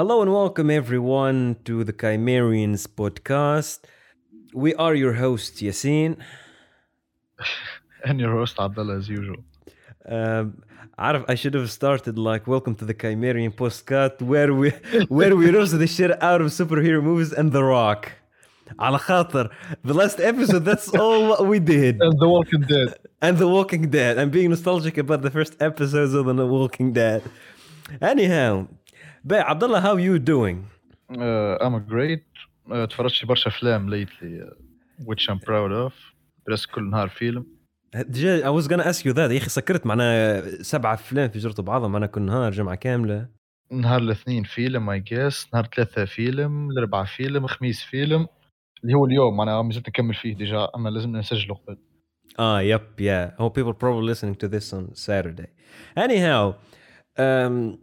Hello and welcome everyone to the Chimerians podcast. We are your host Yassine, and your host Abdallah as usual. Um, I should have started like "Welcome to the Chimerian podcast," where we where we roast the shit out of superhero movies and The Rock. على خاطر the last episode that's all what we did and The Walking Dead and The Walking Dead I'm being nostalgic about the first episodes of The Walking Dead anyhow Abdullah, how you doing? Uh, I'm great. Uh, تفرجت برشا أفلام lately uh, which I'm proud of. بس كل نهار فيلم. ديجا I was gonna ask you that يا أخي سكرت معناها سبعة أفلام في جرة بعضهم معناها كل نهار جمعة كاملة نهار الاثنين فيلم I guess. نهار ثلاثة فيلم. الأربعاء فيلم. خميس فيلم. اللي هو اليوم أنا ما زلت نكمل فيه ديجا أما لازم نسجله قبل. آه يب yeah oh people probably listening to this on Saturday anyhow um,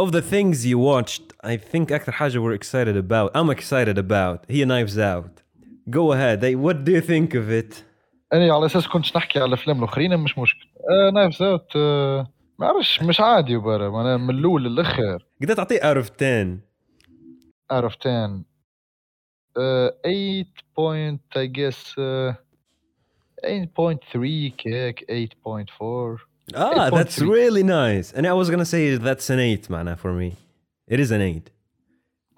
of the things you watched I think أكثر حاجة we're excited about I'm excited about هي Knives Out go ahead hey, what do you think of it أنا على أساس كنت نحكي على الأفلام الآخرين مش مشكل. آه نايفز أوت آه ما عرفش مش عادي وبرا أنا من الأول للآخر. قد تعطيه out of 10 out of 10 uh, 8 point I guess uh, 8.3 كيك 8.4 ah that's 8.3. really nice and I was gonna say that's an 8 معناها for me it is an 8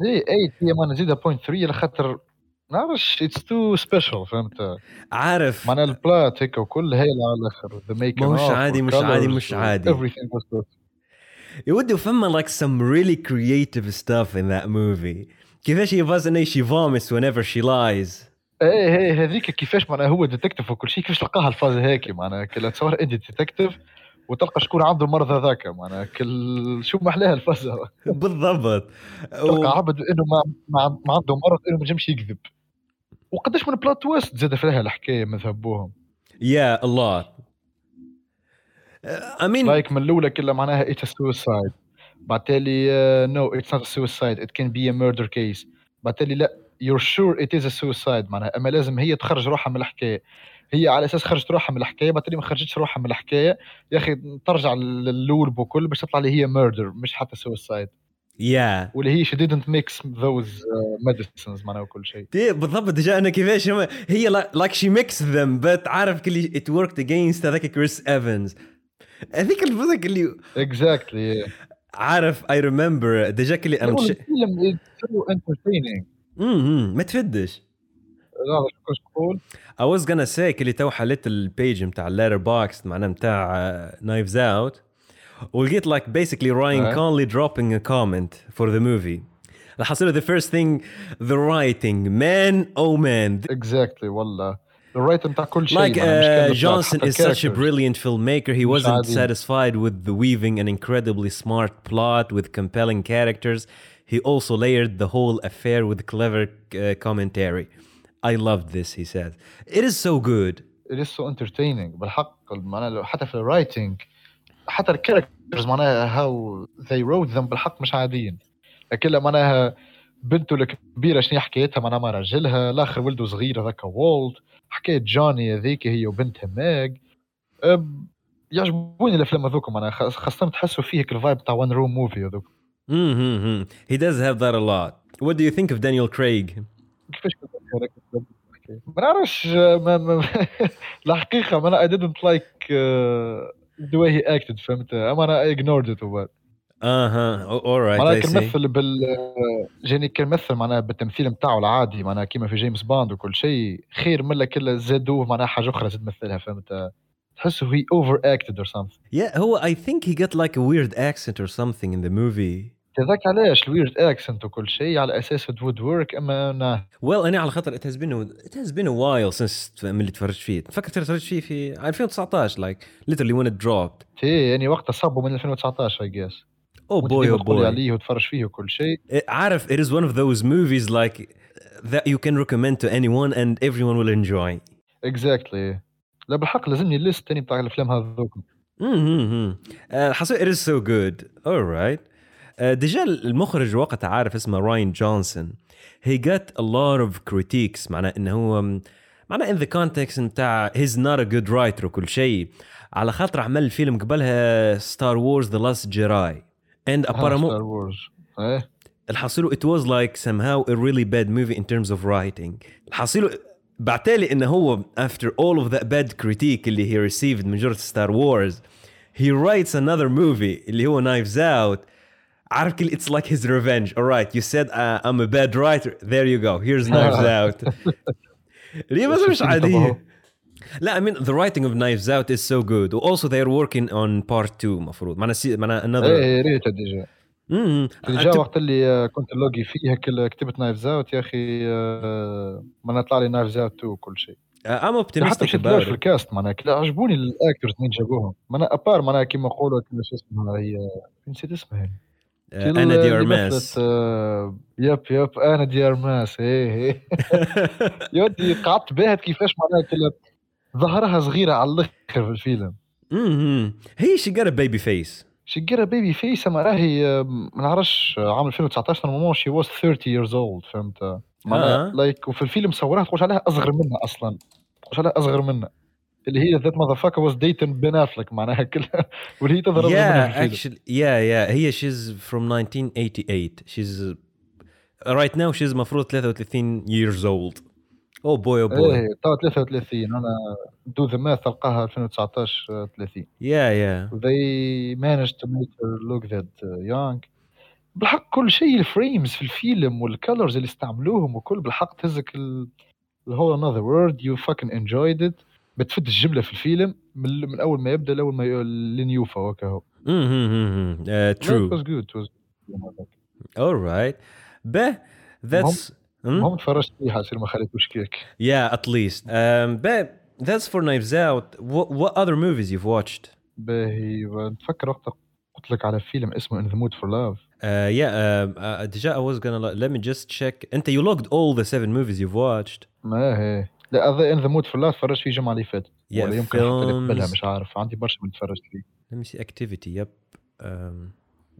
ايه 8 هي ما نزيدها 0.3 لخاطر نعرفش اتس تو سبيشال فهمت عارف معناها البلات هيك وكل هي على الاخر ذا ميك مش عادي، مش عادي، مش عادي. everything was good يودي فما like some really creative stuff in that movie كيفاش هي فاز انه she vomits whenever she lies ايه ايه هذيك كيفاش معناها هو ديتكتيف وكل شيء كيفاش تلقاها الفاز هيك معناها كلا تصور انت ديتكتيف وتلقى شكون عنده المرض هذاك معناها كل شو محلاها الفاز بالضبط. تلقى عبد إنه ما ما ما عنده مرض إنه ما نجمش يكذب. وقداش من بلوت تويست زاد فيها الحكاية lot Uh, I mean لايك من الأولى كلها معناها اتس سويسايد بعد تالي نو اتس نوت سويسايد ات كان بي ا ميردر كيس بعد تالي لا يور شور ات از سويسايد معناها أما لازم هي تخرج روحها من الحكاية. هي على أساس خرجت روحها من الحكاية تالي ما خرجتش روحها من الحكاية. يا أخي ترجع للول بكل باش تطلع لي هي ميردر مش حتى سويسايد yeah. واللي هي she didn't mix those uh, medicines معناها وكل شيء. بالضبط ديجا أنا كيفاش هي like she mixed them but عارف كلي it worked against هذاك كريس ايفنز هذيك الفزك اللي اكزاكتلي عارف I remember ديجا كلي أنا. الفيلم ما تفدش. لا شو كنت تقول I was gonna say كلي تو حليت البيج متاع الليتر بوكس معناه متاع نايفز اوت ولقيت like basically Ryan Right. Conley dropping a comment for the movie الحصيلة the first thing the writing man oh man اكزاكتلي والله الرايت نتاع كل شيء like معناها uh, مش كلمة Johnson حتى is such a characters. brilliant filmmaker he مش wasn't عادي. satisfied with the weaving an incredibly smart plot with compelling characters he also layered the whole affair with clever uh, commentary I loved this he said it is so good it is so entertaining بالحق معناها لو- حتى في الرايتنج حتى الكاركترز معناها how they wrote them بالحق مش عاديين لكن معناها بنته الكبيرة شنو حكايتها معناها مع راجلها الاخر ولده صغير هذاك وولد حكاية جوني هذيك هي وبنتها ماج أم، يعجبوني الافلام هذوك معناها خاص- خاصة تحسوا فيه هيك الفايب تاع وان روم موفي هذوك mm-hmm. he does have that a lot what do you think of Daniel Craig كيفاش ما نعرفش ما ما أنا I didn't like uh, the way he acted فهمت؟ أما أنا ignored it وبعد. all right معناها I كان see مثل بال جاني كان مثل معناها بالتمثيل نتاعو العادي معناها كيما في جيمس باند وكل شيء خير من كله زادوه معناها حاجة أخرى زاد مثلها فهمت؟ تحسه he over acted or something. Yeah هو I think he got like a weird accent or something in the movie. هذاك علاش؟ الويرد اكسنت وكل شيء على أساس ات وود ورك أما أنا ويل أنا على خاطر ات هاز بين ات هاز بين وايل سينس ملي تفرجت فيه. تفكر تفرجت فيه في 2019 لايك ليترلي وين ات دروبت اي يعني وقتها صابوا من 2019 اي جيس أو بوي أو بوي عليه وتفرج فيه وكل شيء. عارف ات از ون اوف ذوز موفيز لايك ذات يو كان ريكومند تو اني ون اند ايفري ون ويل انجوي اكزاكتلي لا بالحق لازمني الليست تاني بتاع الأفلام هذوك. امم حسيت از سو جود اول رايت آه، ديجا المخرج وقتها عارف اسمه راين جونسون. هي جت ا لوت اوف كريتيكس معناه إنه هو معناه ان ذا كونتكست نتاع هيز نوت ا جود رايتر وكل شيء. على خاطر عمل الفيلم قبلها ستار وورز ذا لاست جيراي اند ابارامون ستار وورز إيه. الحصيله ات واز لايك سم هاو ا ريلي باد موفي ان ترمز اوف رايتنج الحصيله بعتالي إنه هو افتر اول اوف ذا باد كريتيك اللي هي ريسيفد من جرة ستار وورز هي رايتس انذر موفي اللي هو نايفز اوت عارف كل it's like his revenge. Alright you said uh, I'm a bad writer. There you go. Here's Knives Out. اللي هي بس مش عادية؟ لا I mean the writing of Knives Out is so good. Also they're working on part 2 مفروض. معنا سي... معنا another إيه ريت ديجا امم ديجا وقت اللي آه، كنت لوجي فيه هيك كتبت نايفز اوت يا أخي آه، ما طلع لي نايفز اوت 2 وكل شيء. I'm حتى optimistic مشيت about نلوج في الكاست معناها. كلا عجبوني الاكترز مين جابوهم. معناها ابار معناها كيما نقولوا شو اسمها هي؟ نسيت اسمها هي اللي Armas مثلت آه، يب يب أنا دي ارماس إيه إيه. يا ودي قعدت باهت كيفاش معناها كلا ظهرها صغيرة على الآخر في الفيلم. امم هي she got a baby face. شيجيرا بيبي فيس أما راهي آه، ما نعرفش آه، عام 2019 نورمالمون شي واز 30 years old فهمت؟ معناها آه. لايك وفي الفيلم صورها تقولش عليها أصغر منها أصلا. تقولش عليها أصغر منها. اللي هي ذات ماذر فاكر واز ديتن بين افلك معناها كلها. واللي هي تظهر الفيلم actually yeah yeah. هي she's from 1988 she's uh, right now she's مفروض 33 years old. Oh boy oh boy. إيه توا 33 أنا دو ذا ماث تلقاها 2019 آه، 30 yeah yeah. They managed to make her look that uh, young. بالحق كل شيء الفريمز في الفيلم والكالرز اللي استعملوهم وكل بالحق تهزك ال the whole another world you fucking enjoyed it. بتفد الجمله في الفيلم من, من أول ما يبدأ لأول ما لين يوفى وكهو أها ترو واز جود اورايت به ذاتس المهم hmm? تفرجت فيها سير ما خليتوش كيك. يا اتليست به ذاتس فور نايفز اوت وات اذر موفيز يو واتشد باهي نفكر وقتها قلت لك على فيلم اسمه ان ذا مود فور لاف يا ديجا اي واز gonna let me just check. أنت you logged all the seven movies you've watched. ما هي. لا ان ذا مود فلاس تفرجت فيه الجمعه اللي فاتت. ولا يمكن قبلها مش عارف. عندي برشا ما تفرجت فيه. Let me see activity. Yep. Um,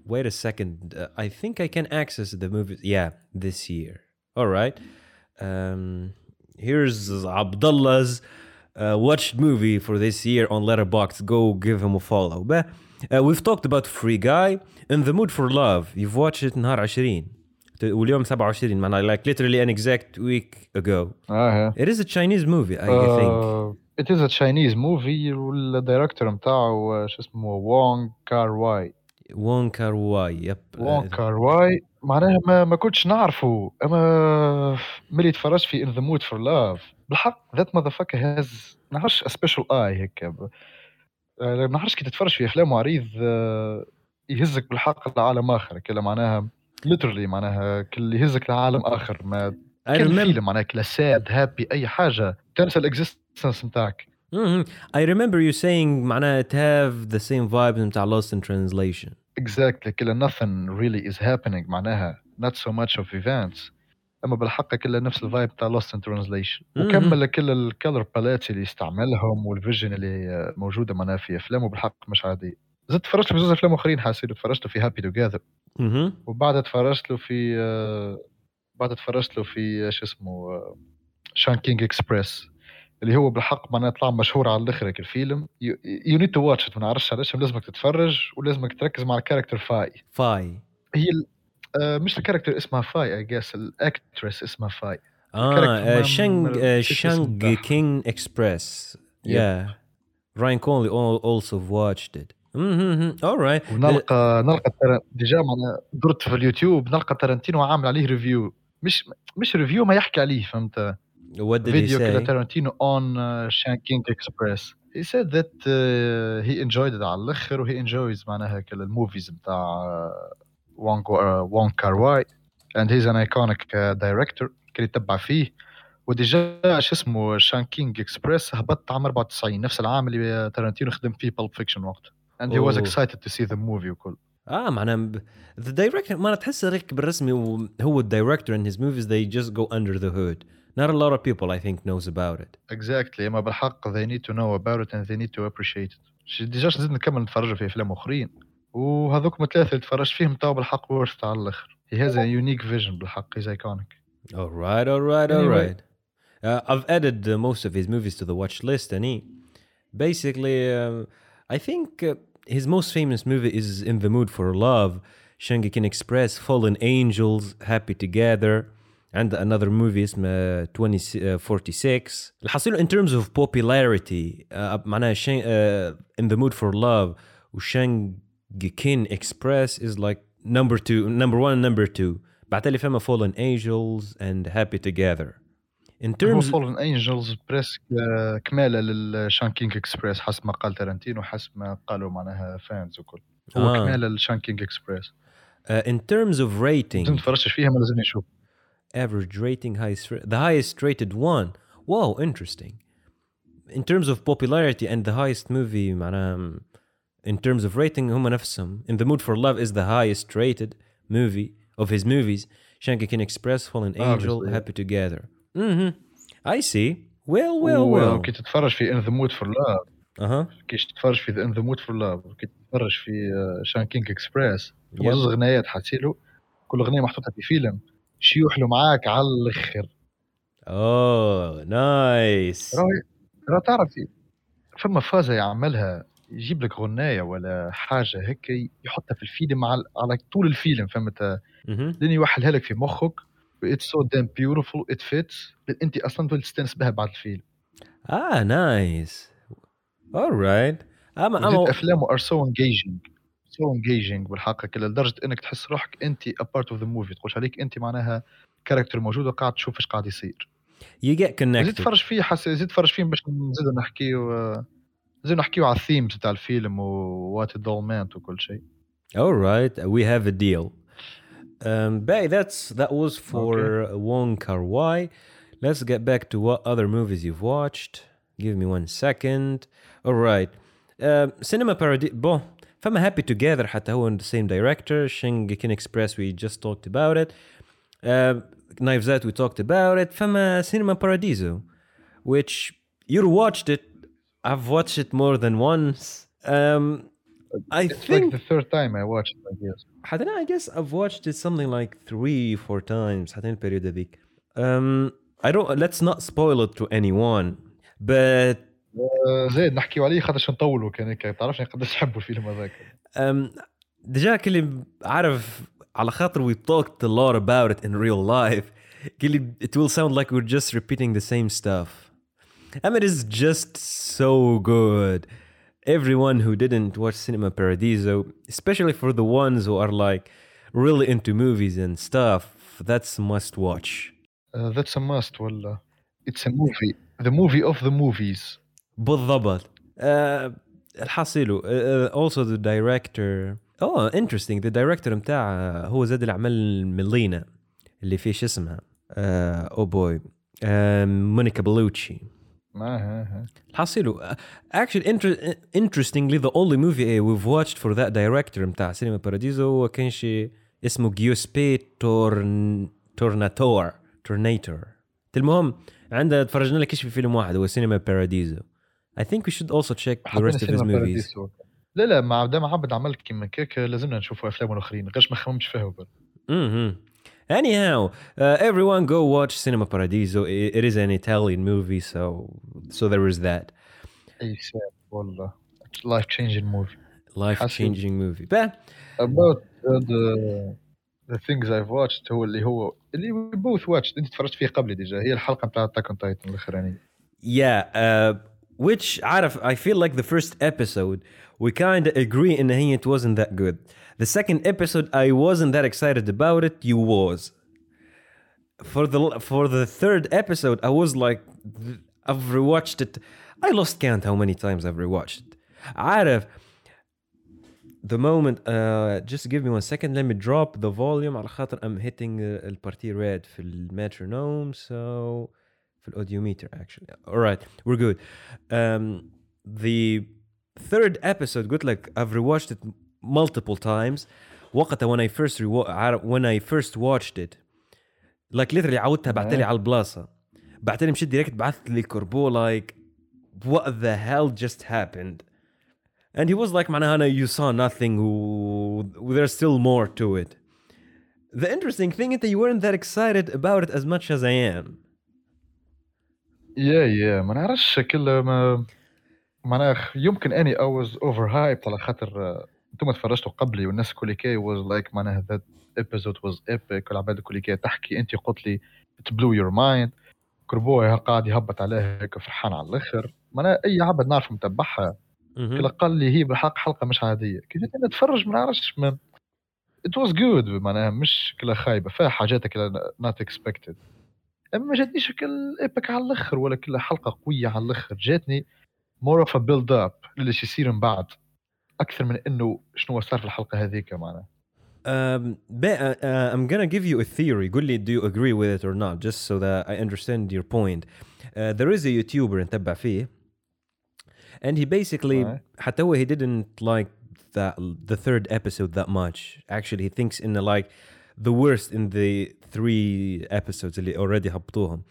wait a second. Uh, I think I can access the movie yeah this year. All right. Um, here's Abdallah's uh, watched movie for this year on Letterboxd. Go give him a follow. Uh, we've talked about Free Guy. In the Mood for Love. You've watched it نهار 20 واليوم 27 معناها like literally an exact week ago. آه It is a Chinese movie, I think. Uh, it is a Chinese movie والدايركتور نتاعو شو اسمه وونغ كار واي Wong Kar Wai. Yep. وونغ كار واي معناها ما, ما كنتش نعرفه أما ملي تفرجت في ان ذا مود فور لاف بالحق ذات ماذر فاكر هاز نعرفش سبيشال اي هيك ب- آه، ما نعرفش كي تتفرج في أفلام عريض آه، يهزك بالحق لعالم آخر كلا معناها ليترلي معناها كل يهزك لعالم آخر ما كل. فيلم معناها كلا ساد هابي أي حاجة تنسى الاكزيستنس نتاعك Mhm. I remember you saying معناها it have the same vibe نتاع Lost in Translation. exactly كلا nothing really is happening معناها not so much of events أما بالحق كلها نفس الفايب تاع lost in translation. وكمل كل الكلر باليت اللي يستعملهم والفيجن اللي موجودة معناها في أفلامه بالحق مش عادية زدت تفرجت في زوز أفلام آخرين حاسين تفرجت في هابي توجذر. وبعدها تفرجت له في آه، بعدها تفرجت له في آه، شو اسمه شان كينج اكسبريس اللي هو بالحق معناها طلع مشهور على الآخر الفيلم يو نيد تو واتش ما نعرفش علاش لازمك تتفرج ولازمك تركز مع الكاركتر فاي Phi. هي. آه، مش الكاركتر اسمها فاي اي جيس الاكترس اسمها فاي بتاعها. King Express. Yep. Yeah. Ryan Conley al- also watched it. Right. ونلقى نلقى. ديجا درت في اليوتيوب نلقى تارانتينو عامل عليه ريفيو مش مش ريفيو ما يحكي عليه فهمت What did he فيديو كذا say? تارانتينو اون شان كينج اكسبريس he said that uh, he enjoyed it على الآخر وهي enjoys معناها كل الموفيز نتاع وونغ وونغ كار واي and he's an iconic uh, director كان يتبع فيه وديجا شو اسمه شان كينج اكسبريس هبط عام 94 نفس العام اللي تارانتينو خدم فيه Pulp Fiction وقت and he was أوه. excited to see the movie وكل اه معناها ب- the director ما تحس هيك بالرسمي و- هو الدايركتور in his movies they just go under the hood. Not a lot of people I think knows about it. exactly اما بالحق they need to know about it and they need to appreciate it ش- ديجا زدنا نكمل نتفرج في افلام اخرين وهذوك ثلاثه اللي تفرجت فيهم تاع بالحق worth على الاخر he has a unique vision بالحق he's iconic All right, all right, all Anyway. right. Uh, I've added uh, most of his movies to the watch list, and he basically, um, I think uh, his most famous movie is In the Mood for Love, Chungking Express, Fallen Angels, Happy Together. And another movie is uh, 2046 uh, الحصيل in terms of popularity uh, uh, In the Mood for Love وشانغكين Express is like number two number one and number two بعد اللي فما Fallen Angels and Happy Together in terms فولن انجلز بريسك كماله للشانكينج اكسبريس حسب ما قال تارنتينو حسب ما قالوا معناها فانز وكل. هو آه. كماله للشانكينج اكسبريس uh, in terms of rating. ما تفرجتش فيها ما لازم نشوف average rating highest the highest rated one. Wow interesting. In terms of popularity and the highest movie معناها in terms of rating هم نفسهم. In the mood for love is the highest rated movie of his movies. Chungking Express Fallen Angel Happy Together. Mm-hmm. I see. Well well well كي تتفرج في ان ذا مود فور لاف uh-huh. كي تتفرج في ان ذا مود فور لاف كي تتفرج في شانكينج اكسبريس Yep. هما غنايات حتسيلو كل غنية محطوطة في فيلم. شيوحلو معاك على الآخر oh nice. راهي راه تعرف فما فازة يعملها يجيب لك غناية ولا حاجة هيك يحطها في الفيلم على, على طول الفيلم فهمت؟ Mm-hmm. لين يوحلها لك في مخك. اتس سو دام بيوتيفول ات فيتس انت أصلا تستأنس بها بعد الفيلم. ah nice. All right. I'm, I'm وزيد أفلامه ار سو انجيجينج سو انجيجينج بالحق لدرجة إنك تحس روحك أنت ا بارت اوف ذا موفي تقولش عليك أنت معناها كاركتر موجود وقاعد تشوف إيش قاعد يصير. You get زيد connected تفرج فيه حس زيد تفرج فيه باش نزيدو نحكيو نزيدو نحكيو على الثيمز تاع الفيلم ووات مانت وكل شيء. All right, we have a deal. Um, Bay, that's that was for okay. Wong Kar Wai. Let's get back to what other movies you've watched. Give me one second. All right. Uh, Cinema Paradis. Bon. فما Happy Together حتى and the same director. Chungking Express we just talked about it. Uh, Knives Out we talked about it. فما Cinema Paradiso which you watched it. I've watched it more than once. Um, I it's think like the third time I watched it, I guess. حتى I guess I've watched it something like three, four times حتى البريود هذيك. Um, I don't. Let's not spoil it to anyone. But آه، زيد نحكيو عليه خاطرش نطولوا كان هيك تعرفش قداش نحبوا الفيلم هذاك um, ديجا كلي عارف على خاطر we talked a lot about it in real life. كلي it will sound like we're just repeating the same stuff. And it is just so good. Everyone who didn't watch Cinema Paradiso, especially for the ones who are like really into movies and stuff, that's must watch. Uh, that's a must ولا it's a movie the movie of the movies بالضبط. Uh, الحاصيلو uh, also the director oh interesting the director متاع هو زاد الأعمال ملينا اللي فيه شو اسمها uh, oh boy uh, مونيكا بلوتشي ما ها ها حصيلو. actually inter- interestingly the only movie we've watched for that director متاع سينما باراديزو هو كان شي اسمه جيوسبي تورن تورناتور تورناتور المهم عندنا تفرجنا لك في فيلم واحد هو سينما باراديزو I think we should also check the rest of his movies. لا لا مع دام عبد عمل كيما كيك لازمنا نشوفوا افلامه الاخرين غيرش ما خممش فيها. hmm Anyhow, uh, everyone go watch Cinema Paradiso. It, it is an Italian movie, so so there is that اي ساد والله لايف تشينجينج موفي life-changing movie. But about uh, the the things I've watched هو اللي هو اللي we both watched انت تفرجت فيه قبلي ديجا هي الحلقه نتاع اتاك اون تايتن الاخرانيه Yeah, uh, which عارف I feel like the first episode we kind of agree in هي it wasn't that good. The second episode I wasn't that excited about it. You was. For the for the third episode I was like I've rewatched it. I lost count how many times I've rewatched it. عارف the moment uh, just give me one second let me drop the volume على خاطر I'm hitting uh, البارتي red في المترونوم so في الاوديوميتر actually all right we're good um, the third episode قلت لك I've rewatched it multiple times وقتها when I first rewa- عارف- when I first watched it like literally عودتها بعت لي على البلاصه بعت لي مشيت ديريكت بعثت لي كربو like what the hell just happened and he was like معناها أنا you saw nothing و there's still more to it the interesting thing is that you weren't that excited about it as much as I am يا يا ما نعرفش كل ما معناها يمكن أني I was over hyped على خاطر أنتم تفرجتوا قبلي والناس الكل كي was like معناها that episode was epic والعباد الكل كي تحكي انت قلت لي it blew your mind. كربوه قاعد يهبط عليها هيك فرحان على الآخر. معناها أي عبد نعرف متبعها. قال لي هي بالحق حلقة مش عادية. كي جيت نتفرج ما نعرفش من it was good معناها مش كلها خايبة فيها حاجات كلها not expected. اما ما جاتنيش كل ايبك على الآخر ولا كلها حلقه قويه على الآخر جاتني more of a build up للي شي يصير من بعد أكثر من انه شنو صار في الحلقة هذيك معناها Um, ba- uh, uh, I'm gonna give you a theory. لي do you agree with it or not just so that I understand your point. Uh, there is a YouTuber نتبع فيه and he basically Right. حتى هو he didn't like that the third episode that much. Actually he thinks in the like the worst in the three episodes اللي already هبطوهم.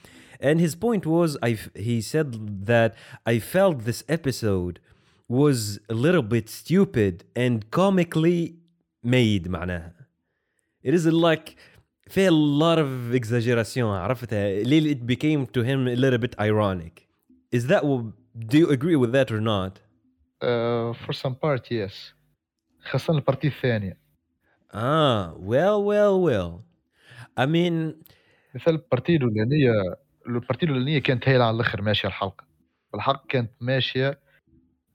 And his point was I f- he said that I felt this episode was a little bit stupid and comically made معناها. It is like في a lot of exaggeration عرفتها ليه it became to him a little bit ironic. Is that do you agree with that or not? uh, for some part yes خاصه البارتي الثانيه Ah, well, well, well. I mean, مثال البارتي الاولانيه البارتي الاولانيه كانت هايله على الاخر ماشيه الحلقه بالحق كانت ماشيه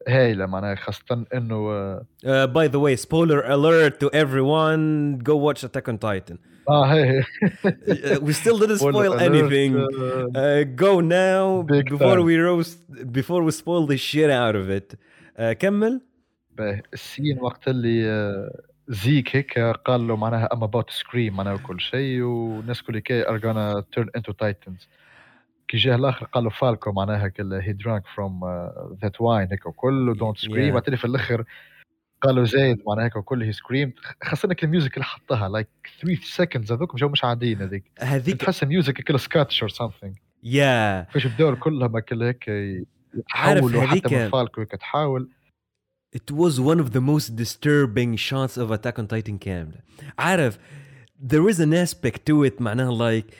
هايله معناها خاصه انه آه، uh, by the way, spoiler alert to everyone. Go watch Attack on Titan. اه هي Uh, we still didn't spoil Spoiler alert, anything. آه، Uh, go now Big before time. we roast before we spoil the shit out of it. Uh, كمل. باهي. السين وقت اللي آه، زيك هيك قال له معناها ام اباوت سكريم معناها وكل شيء والناس كل كي ار gonna تيرن انتو تايتنز كي جاه الآخر قال له فالكو معناها كل هي درانك فروم ذات واين هيك وكل دونت سكريم. بعدين في الآخر قال له زايد معناها هيك وكل هي سكريم خاصة الميوزك اللي حطها لايك 3 سكندز هذوك جو مش عاديين هذيك. هذيك تحس الميوزك كل سكاتش اور سمثينج yeah. فاش بداو كلها ما كل هيك يتحولوا حتى من فالكو هيك تحاول. it was one of the most disturbing shots of Attack on Titan كاملة عارف there is an aspect to it معناها like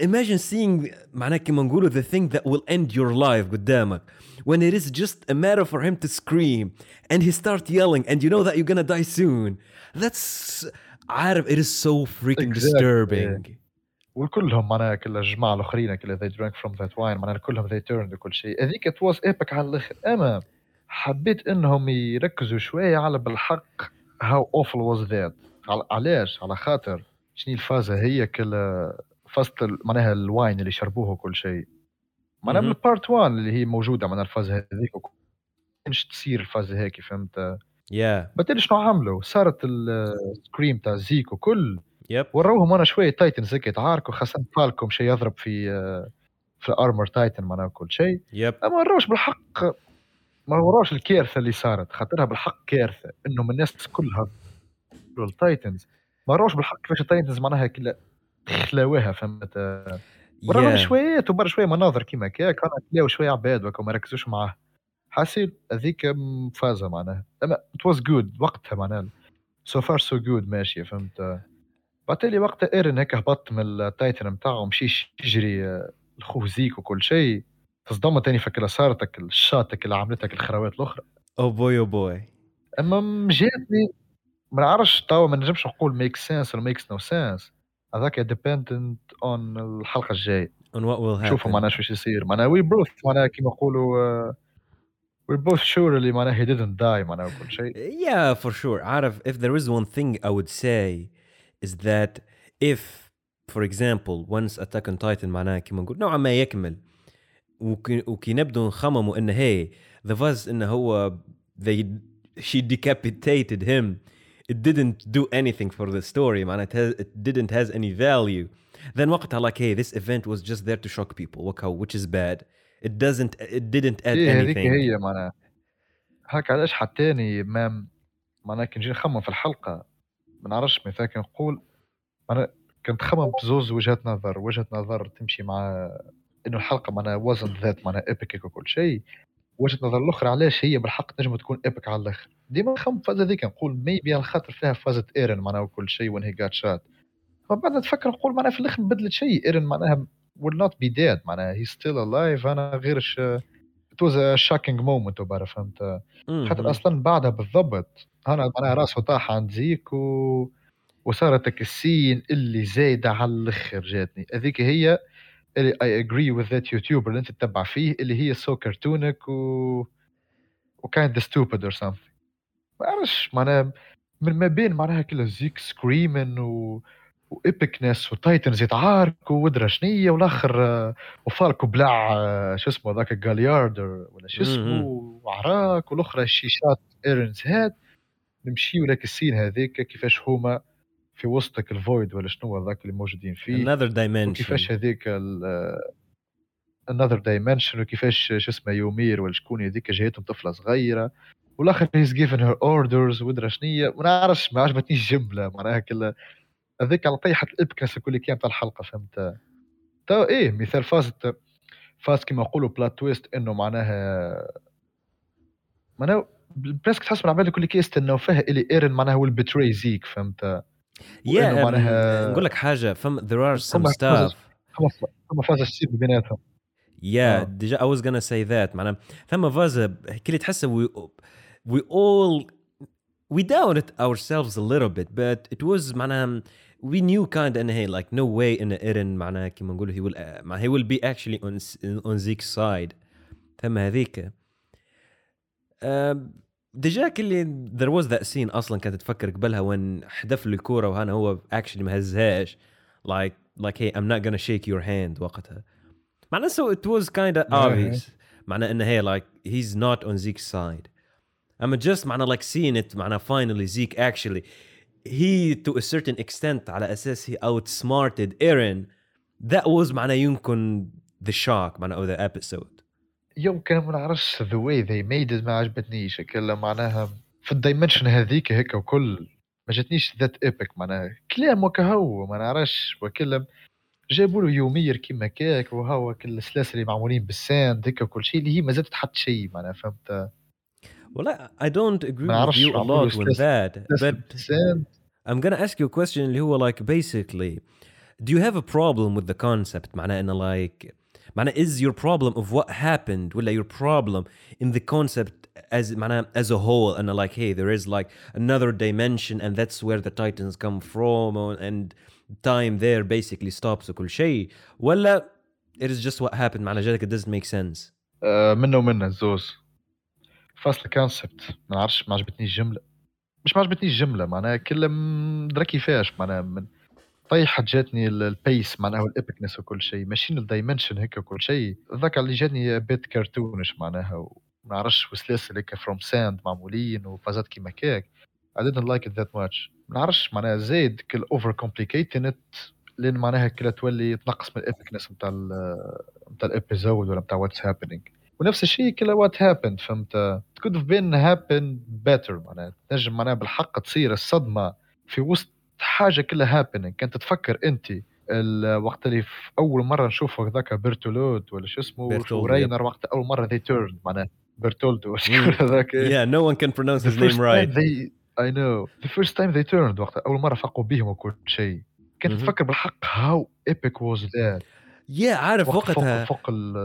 imagine seeing معناها كما نقولوا the thing that will end your life قدامك when it is just a matter for him to scream and he start yelling and you know that you're gonna die soon that's عارف it is so freaking Exactly. disturbing وكلهم معناها كل الجماعه الاخرين كل they drank from that wine معناها كلهم they turned وكل شيء هذيك it was epic على الاخر اما حبيت إنهم يركزوا شوية على بالحق how awful was that. على- علاش؟ على خاطر شنو الفازة هي كل ال- معناها الواين اللي شربوه وكل شيء. معناها. من بارت 1 اللي هي موجودة معناها الفازة هذيك كانش تصير الفازة هيك فهمت؟ Yeah. بعدين شنو عملوا؟ صارت السكريم تاع زيك وكل yep. وروهم أنا شوية تايتنز هيك يتعاركوا خاصة فالكم شيء يضرب في في ارمر تايتن معناها كل شيء. Yep. أما وروش بالحق ما وروش الكارثة اللي صارت خاطرها بالحق كارثة انهم الناس كلها التايتنز ما وروش بالحق كيفاش التايتنز معناها خلاوها فهمت؟ وراهم yeah. شويات وبرا شوية مناظر كيما هكا كانوا خلاو شوية عباد وكا ما ركزوش معاه. حسيت هذيك مفازة معناها. أما ات واز جود وقتها معناها. سو فار سو جود ماشية فهمت؟ بعتلي وقتها ايرن هيك هبط من التايتن نتاعو مشيش يجري آه، لخوه زيك وكل شيء. تصدمت تاني فكرة صارتك الشاتك اللي عملتك الخراوات الأخرى؟ Oh boy oh boy. أما جاتني ما نعرفش توا ما نجمش نقول ميك سنس ولا ميكس نو سنس هذاك ديبندنت اون الحلقة الجاية. On what will happen. شوفوا معناها شو يصير. معناها وي بوث معناها كيما نقولوا وي بوث شور اللي معناها هي didn't داي معناها وكل شيء. Yeah, for sure. عارف if there is one thing I would say is that if for example once Attack on Titan معناها كما نقول نوعا ما يكمل. وكي, وكي نبدو نخمموا انه هي the fuzz انه هو they she decapitated him it didn't do anything for the story معناها it, has, it didn't has any value then وقتها like hey this event was just there to shock people وكا- which is bad it doesn't it didn't add إيه هذيك anything هي معناها هاك علاش حتاني ما معناها كي نجي نخمم في الحلقة ما نعرفش مثلا كي نقول أنا كنت خمم بزوز وجهات نظر وجهه نظر تمشي مع إنه الحلقة معناها وزن ذات معناها ايبك وكل شيء. وجهة نظر الأخرى علاش هي بالحق تنجم تكون ايبك على الآخر. ديما نخمم في هذيك نقول ميبي على خاطر فيها فازة ايرن معناها وكل شيء وين هي جات شات فبعد نتفكر نقول معناها في الآخر بدلت شيء. ايرن معناها will not be dead معناها. He's still alive. أنا غيرش it was a shocking moment وبرا فهمت. خاطر أصلا بعدها بالضبط. أنا معناها راسه طاح عند زيك و... وصارت السين اللي زايدة على الآخر جاتني. هذيك هي اي اجري وذ ذات يوتيوبر اللي أنت تتبع فيه اللي هي سو كرتونك و وكايند ستوبد اور سامثينغ ما عرفش معناها من ما بين معناها كل زيك سكريمن و وايبكنس وتايتنز يتعاركوا ودرا شنية والآخر آه، وفالكو بلع آه، شو اسمه ذاك جالياردر ولا شو اسمه. وعراك والأخرى شيشات ايرنز هاد نمشيو لك السين هذيك كيفاش هما في وسطك الفويد ولا شنو هذاك اللي موجودين فيه؟ Another dimension. وكيفاش هذيك انذر دايمنشن وكيفاش شو اسمه يومير ولا شكون هذيك جايتهم طفلة صغيرة والآخر هيز جيفن هير اوردرز ودرا شنية ما نعرفش ما عجبتنيش الجمله معناها كل هذيك على طيحة الابكنس الكل كان تاع الحلقة فهمت؟ تو إيه مثال فاز فاز كما نقولوا بلات تويست إنه معناها معناها بريسك تحس من العباد الكل كي يستناو فيها اللي إيرن معناها هو البتري زيك فهمت؟ yeah وإنه um, معناها- نقول لك حاجه فم there are some فما- stuff فما فما فاز السيب بيناتهم Yeah, آه. ديجا I was gonna say that معناها ثم فازا كل تحسه we we all we doubted ourselves a little bit but it was معناها we knew kind ان هي like no way ان ايرن معناها كيما نقولوا he will uh, معناها he will be actually on on Zeke's side ثم هذيك uh, ديجا كل there was that scene اصلا كانت تفكر قبلها وين حدف له الكوره وهنا هو actually ما هزهاش like like hey I'm not gonna shake your hand وقتها معناها so it was kind of obvious معناها انه هي like he's not on Zeke's side اما just معناها like seeing it معناها finally Zeke actually he to a certain extent على اساس he outsmarted Aaron that was معناها يمكن the shock معناها او the episode يمكن ما نعرفش ذا واي ذي ميد ما عجبتنيش. كلا معناها في الدايمنشن هذيك هيك وكل. ما جاتنيش ذات ايبك معناها. كلام وكهو ما نعرفش. وكل جابوا له يومير كيما كاك وهو كل السلاسل اللي معمولين بالساند هيك وكل شيء اللي هي ما زادت حتى شيء معناها فهمت؟ well I, I don't agree with you a lot with that but I'm gonna ask you a question اللي هو like basically do you have a problem with the concept معناه إنه like معناه is your problem of what happened ولا your problem in the concept as معناه as a whole and like hey there is like another dimension and that's where the titans come from and time there basically stops وكل شيء ولا it is just what happened معناه جالك it doesn't make sense آه، منه ومنه الزوز فاصل الكونسبت ما نعرفش ما عجبتنيش الجمله مش ما عجبتنيش الجمله معناها كل م- درا كيفاش معناها من طيحة جاتني ال- البيس معناها والابكنس وكل شيء. ماشيين الدايمنشن هيك وكل شيء. ذاك اللي جاتني بيت كرتونش معناها وما نعرفش وسلاسل هيك فروم ساند معمولين وفازات كيما كاك. I didn't like it that much. ما نعرفش معناها زايد كل اوفر كومبليكيتد لأن معناها كلها تولي تنقص من الابكنس نتاع نتاع الابيزود ولا نتاع واتس هابينينج ونفس الشيء كلا وات هابند فهمت؟ Could have been happen better معناها. تنجم معناها بالحق تصير الصدمة في وسط حاجة كلها هابينينج كانت تفكر أنت الوقت اللي في أول مرة نشوفه هذاك بيرتولود ولا شو اسمه ورينر وقت أول مرة they turned معناها بيرتولدو. هذاك. Yeah no one can pronounce his name right time they I know. The first time they turned وقت أول مرة فاقوا بهم وكل شيء. كنت. تفكر بالحق how epic was that. Yeah عارف وقت فوق, وقتها. فوق ال-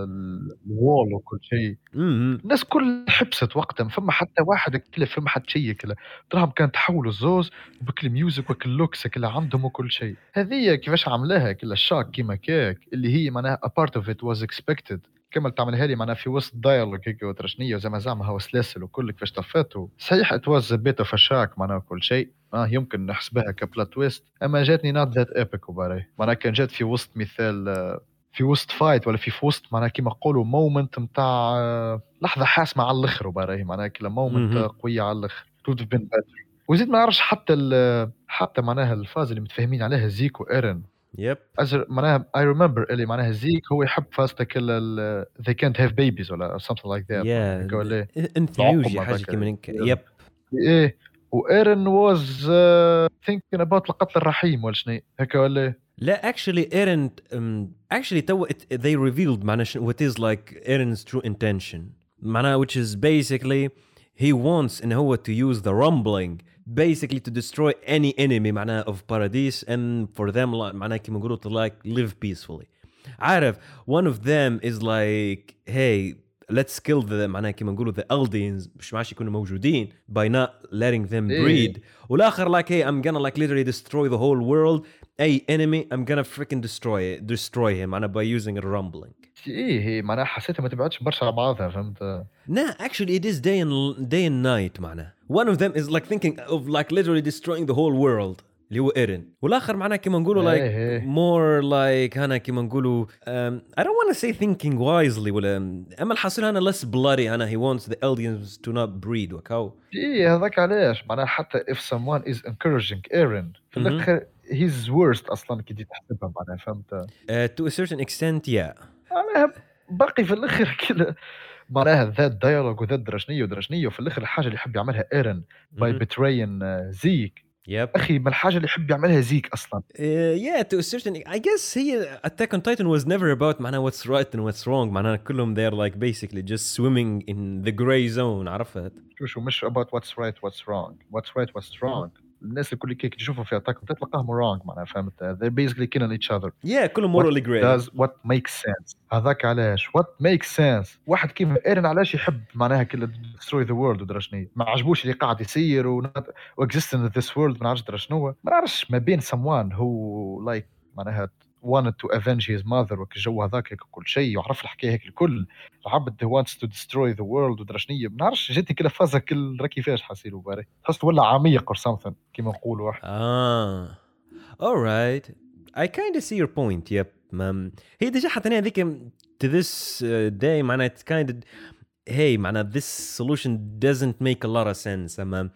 الوول وكل شيء. مم. الناس كل حبست وقتها ما فما حتى واحد كله فما حتى شيء كله تراهم كان تحولوا الزوز وبكل ميوزك وكل لوكس كله عندهم وكل شيء. هذه كيفاش عملاها كلها الشاك كيما كاك. اللي هي معناها a part of it was expected. كمل تعملها لي معناها في وسط دايالوج هيك وترشنية وزي ما زعما هو سلاسل وكل كيفاش طفاته صحيح ات واز بيت اوف شاك معناها كل شيء. آه يمكن نحسبها كبلات تويست أما جاتني نوت ذات ايبك وباري معناها كان جات في وسط مثال آه، في وسط فايت ولا في وسط معناها كيما نقولوا مومنت نتاع لحظة حاسمة على الآخر وباري معناها كلا مومنت. قوية على الآخر. Been better. وزيد ما نعرفش حتى حتى معناها الفاز اللي متفاهمين عليها زيك وإيرن. أزر معناها I remember اللي معناها زيك هو يحب فازتك ال they can't have babies ولا something like that. هيك ولا إيه؟ حاجة. كيما yep. إيه. وإيرن uh, thinking about القتل الرحيم ولا شنو. هيك ولا؟ لا actually Aaron um, actually تو it, they revealed معناها شنو- what is like Aaron's true intention معناها which is basically he wants ان هو to use the rumbling basically to destroy any enemy معناها of paradise and for them like, معناها كيما نقولوا to like live peacefully عارف one of them is like hey let's kill the معناها كيما نقولوا the Eldians مش معاش يكونوا موجودين by not letting them إيه. breed والاخر like hey I'm gonna like literally destroy the whole world اي enemy I'm gonna freaking destroy it destroy him معناها by using a rumbling ايه هي معناها حسيتها ما تبعدش برشا على بعضها فهمت Nah, actually, it is day and day and night معناه. One of them is like thinking of like literally destroying the whole world اللي هو ايرن والآخر معناه كيما نقولوا إيه. more like هنا كيما نقولوا um, I don't want to say thinking wisely ولا أما الحاصل هنا less bloody هنا he wants the Eldians to not breed وكاو إيه هذاك علاش معناها حتى if someone is encouraging Aaron في. الآخر he's worst أصلا كي تجي تحسبها معناها فهمت uh, to a certain extent yeah معناها باقي في الآخر كذا معناها ذات ديالوج وذات درجنية ودرجنية وفي الآخر الحاجة اللي يحب يعملها ايرن باي. بترين زيك yep اخي ما الحاجه اللي يحب يعملها زيك اصلا Uh, yeah, to a certain I guess هي Attack on Titan was never about معناها what's right and what's wrong معناها كلهم they're like basically just swimming in the gray zone عرفت؟ شو شو مش about what's right what's wrong what's right what's wrong الناس الكل كي تشوفهم في اتاك تلقاهم رونغ معناها فهمت؟ ذي بيسكلي كيلين ايتش اذر يا كلهم مورالي جري داز وات ميك سنس هذاك علاش؟ وات ميك سنس واحد كيما ايرن علاش يحب معناها كل ديستروي ذا وورلد ودرا شنو ما عجبوش اللي قاعد يصير واكزيستنس ذيس وورلد ما عرفش درا شنو ما نعرفش ما بين سموان هو لايك معناها wanted to avenge his mother وك الجو هذاك كل شيء وعرف الحكاية هيك الكل العبد wants to destroy the world ودرا شنو ما نعرفش جاتني كده فازة كل راه كيفاش حسيلو باري تحس ولا عميق or something كيما نقولوا إحنا Ah, all right. I kind of see your point. Yep. Um, هي ديجا حتى أنا هذيك to this uh, day معناها it's kind of hey معناها this solution doesn't make a lot of sense. أما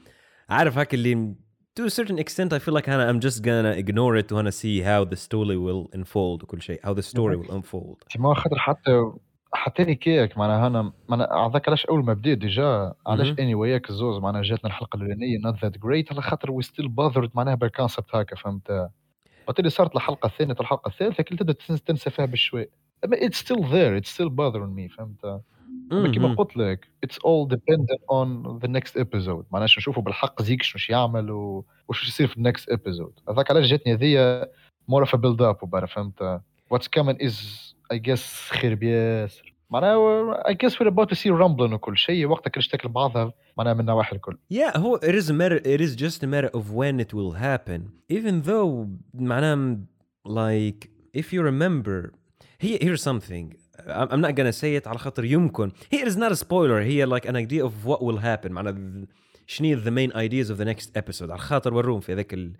عارف هاك اللي to a certain extent I feel like أنا I'm just gonna ignore it وأنا see how the story will unfold وكل شيء how the story will unfold. ما خاطر حتى حتى كيك معناها انا معناها هذاك علاش اول ما بديت ديجا علاش مهم. اني وياك الزوز معناها جاتنا الحلقه الاولانيه نوت ذات جريت على خاطر وي ستيل باذرد معناها بالكونسبت هكا فهمت وقت اللي صارت الحلقه الثانيه الحلقه الثالثه كل تبدا تنس- تنسى فيها بشوي اما اتس ستيل ذير اتس ستيل bothering مي فهمت اما كيما Mhm. قلت لك اتس اول dependent اون ذا نيكست ابيزود معناها شو نشوفوا بالحق زيك شنو يعمل و- وش يصير في النكست ابيزود هذاك علاش جاتني هذيا مور اوف بيلد اب وبارا فهمت واتس كامن از اي جيس خير بياسر معناها اي جيس وير اباوت تو سي رامبلن وكل شيء وقتها كل تاكل بعضها معناها من النواحي الكل Yeah, هو it is a matter it is just a matter of when it will happen. Even though معناها like if you remember here, here's something I'm I'm not gonna say it على خاطر يمكن here is not a spoiler here like an idea of what will happen معناها شنو the main ideas of the next episode على خاطر وروهم في ذاك ال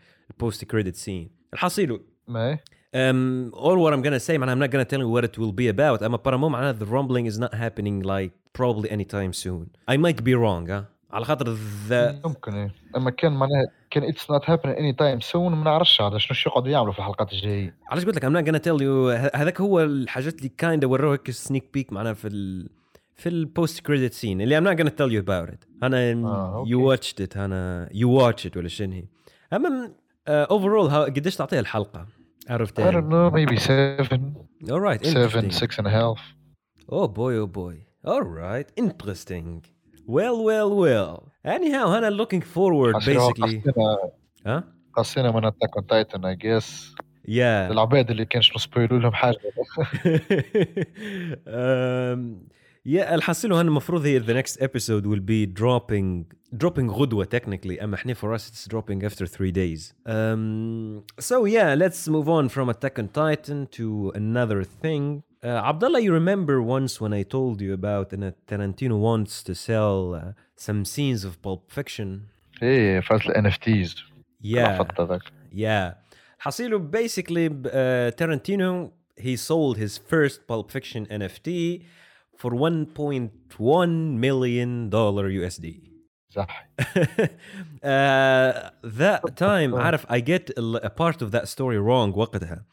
post credit scene الحصيلو ما Um, all what I'm gonna say, man, I'm not gonna tell you what it will be about. أما برامو معناها the rumbling is not happening like probably anytime soon. I might be wrong, ها؟ على خاطر the يمكن إيه. اما كان معناها كان اتس نوت هابن اني تايم سون ما نعرفش على شنو يقعدوا يعملوا في الحلقات الجاية. علاش قلت لك I'm not gonna tell you ه- هذاك هو الحاجات اللي وروه هيك سنيك بيك معناها في ال في البوست كريدت سين اللي I'm not gonna tell you about it. أنا آه، you أوكي. watched it أنا you watch it ولا شنو هي. أما uh, overall ها- قديش تعطيها الحلقة؟ of I don't 10 know maybe seven. All right seven interesting. six and a half. Oh boy, oh boy. All right, interesting. Well, well, well. Anyhow, Hannah, looking forward حسينا basically. قصينا Huh? قصينا من اتاك اون تايتن اي جيس Yeah. العباد اللي كانش نسبويلوا لهم حاجه um, yeah, الحصيل هنا المفروض هي the next episode will be dropping dropping غدوة technically أما احنا for us it's dropping after three days. Um, so yeah, let's move on from Attack on Titan to another thing. uh, Abdallah, you remember once when I told you about and Tarantino wants to sell uh, some scenes of Pulp Fiction. ايه فاز NFTs. Yeah. Yeah. Hasilu, basically uh, Tarantino he sold his first Pulp Fiction NFT for 1.1 million dollar USD. uh, that time I get a part of that story wrong وقتها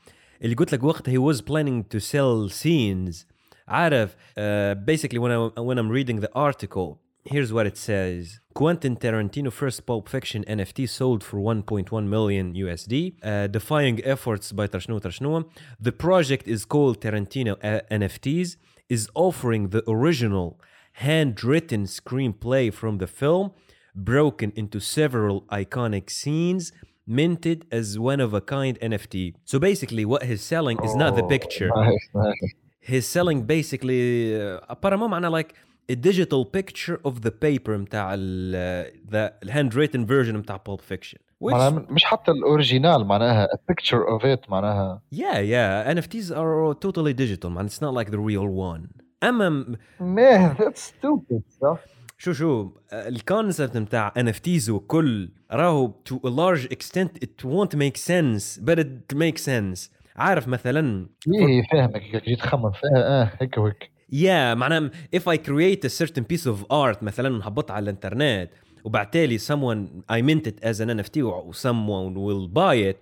اللي قلت لك وقتها he was planning to sell scenes عارف uh, basically when, I, when I'm reading the article here's what it says Quentin Tarantino first Pulp Fiction NFT sold for 1.1 million USD uh, defying efforts by Tarshno Tarshno the project is called Tarantino uh, NFTs is offering the original handwritten screenplay from the film broken into several iconic scenes minted as one of a kind NFT. So basically what he's selling is not the Oh, picture. nice, nice. he's selling basically uh, apparemment معناها like a digital picture of the paper متاع ال the handwritten version متاع Pulp Fiction which معناها مش حتى الاوريجينال معناها a picture of it معناها yeah yeah NFTs are totally digital man it's not like the real one اما man that's stupid صح شو شو الكونسبت نتاع ان اف تيز وكل راهو تو ا لارج اكستنت ات وونت ميك سنس بس ات ميك سنس عارف مثلا؟ إيه فاهمك جيت تخمم آه هيك وهيك. يا معناها اف اي كرييت ا سيرتن بيس اوف ارت مثلا نهبط على الإنترنت وبعتالي someone I mint it as an NFT و someone will buy it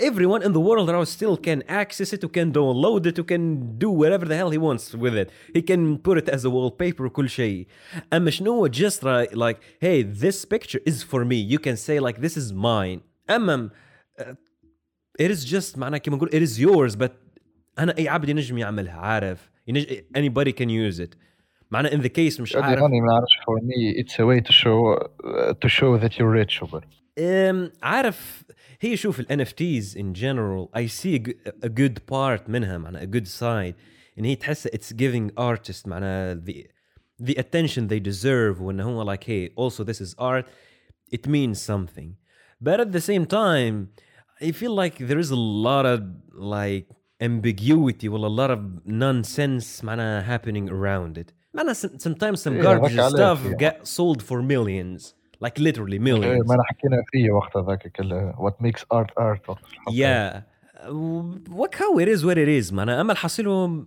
everyone in the world now still can access it who can download it who can do whatever the hell he wants with it he can put it as a wallpaper وكل شيء اما شنو just like, like hey this picture is for me you can say like this is mine اما uh, it is just معناها كيما نقول it is yours but انا اي عبد ينجم يعملها عارف ينج... anybody can use it معناها in the case مش قد عارف راني ما نعرفش for me it's a way to show uh, to show that you're rich وبر. أم، عارف هي شوف ال NFTs in general I see a, g- a good part منها معناها a good side ان هي تحس it's giving artists معناها the the attention they deserve وان هو like hey also this is art it means something but at the same time I feel like there is a lot of like ambiguity or a lot of nonsense معناها happening around it معناها some- sometimes some إيه، garbage هذاك عليه stuff فيه. get sold for millions like literally إيه، millions ما انا حكينا فيه وقت هذاك كله what makes art art وقت الحلقة. Yeah. Uh, What how it is what it is معناها اما الحصيله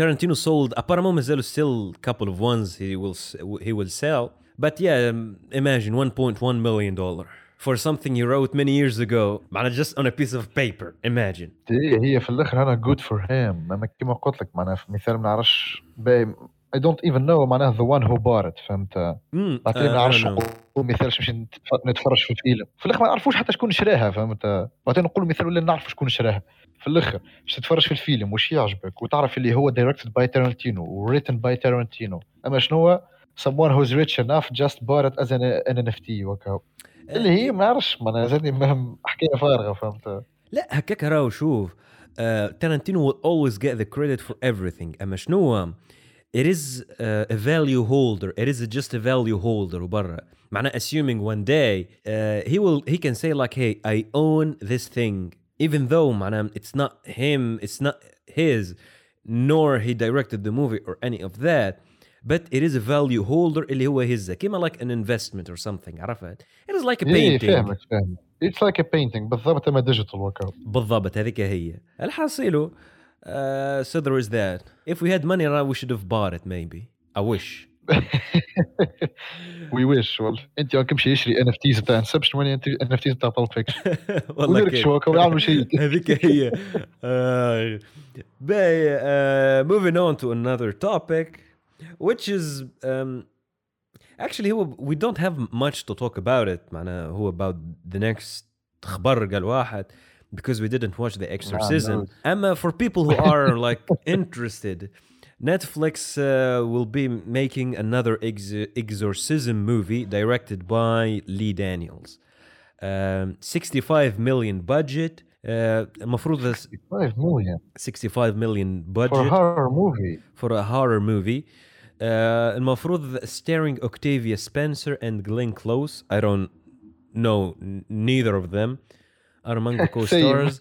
Tarantino sold apparently مازالوا still couple of ones he will s- he will sell but yeah um, imagine 1.1 million dollar for something he wrote many years ago معناها just on a piece of paper imagine إيه، هي في الاخر انا good for him اما كيما قلت لك معناها في مثال ما نعرفش باي I don't even know معناها the one who bought it فهمت؟ uh, ما نعرفش مثال باش نتف- نتفرج في الفيلم في الآخر ما نعرفوش حتى شكون شراها فهمت؟ بعدين نقول مثال ولا نعرف شكون شراها. في الآخر باش تتفرج في الفيلم وش يعجبك وتعرف اللي هو directed by Tarantino و written by Tarantino. أما شنو هو؟ someone who's rich enough just bought it as an, an NFT وكا اللي هي ما نعرفش معناها زادني مهم حكاية فارغة فهمت؟ لا هكاك راهو شوف. uh, Tarantino will always get the credit for everything. أما شنو هو؟ it is uh, a value holder it is just a value holder وبرا معناه assuming one day uh, he will he can say like hey I own this thing even though معناه it's not him it's not his nor he directed the movie or any of that but it is a value holder اللي هو هزه كيما like an investment or something عرفت it is like a ايه painting فاهمك فاهمك It's like a painting بالضبط اما ديجيتال وكا بالضبط هذيك هي الحاصيله uh, so there is that if we had money we should have bought it maybe I wish وي ويش والله انت وين كمشي يشري ان اف تيز بتاع انسبشن وين ان اف تيز بتاع بالب فيكشن والله ويرك كيف. شو هكا ويعملوا شيء هذيك هي آه، باي uh, moving on to another topic which is um, actually هو we don't have much to talk about it معناه هو about the next خبر قال واحد because we didn't watch the exorcism no. اما for people who are like interested Netflix uh, will be making another ex- exorcism movie directed by Lee Daniels. Um, 65 million budget. Uh, المفروض this 5 مليون 65 million فور budget هارر موفي for a horror movie. Uh, المفروض starring Octavia Spencer and Glenn Close. I don't know n- neither of them are among the co-stars.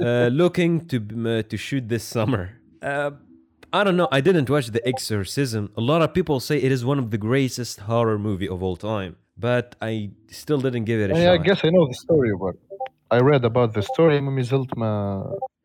uh, looking to uh, to shoot this summer. Uh, I don't know. I didn't watch The Exorcism. A lot of people say it is one of the greatest horror movie of all time, but I still didn't give it a I shot. guess I know the story but I read about the story ما زلت ما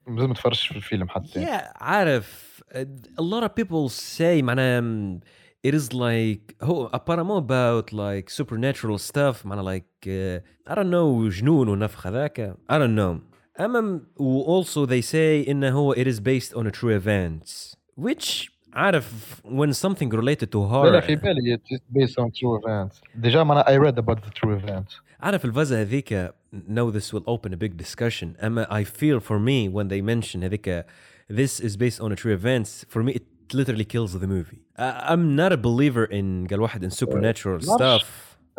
ما زلت ما تفرجتش في الفيلم حتى Yeah, عارف. Uh, a lot of people say معناها um, it is like هو apparemment about like supernatural stuff معناها like uh, I don't know جنون ونفخ هذاك I don't know. أما و also they say إنه هو it is based on a true events which عارف when something related to لا horror لا في بالي it's based on true events ديجا ما I read about the true events عارف الفازة هذيك no this will open a big discussion أما I feel for me when they mention هذيك this is based on a true events for me it literally kills the movie I, I'm not a believer in قال واحد in supernatural معرفش. stuff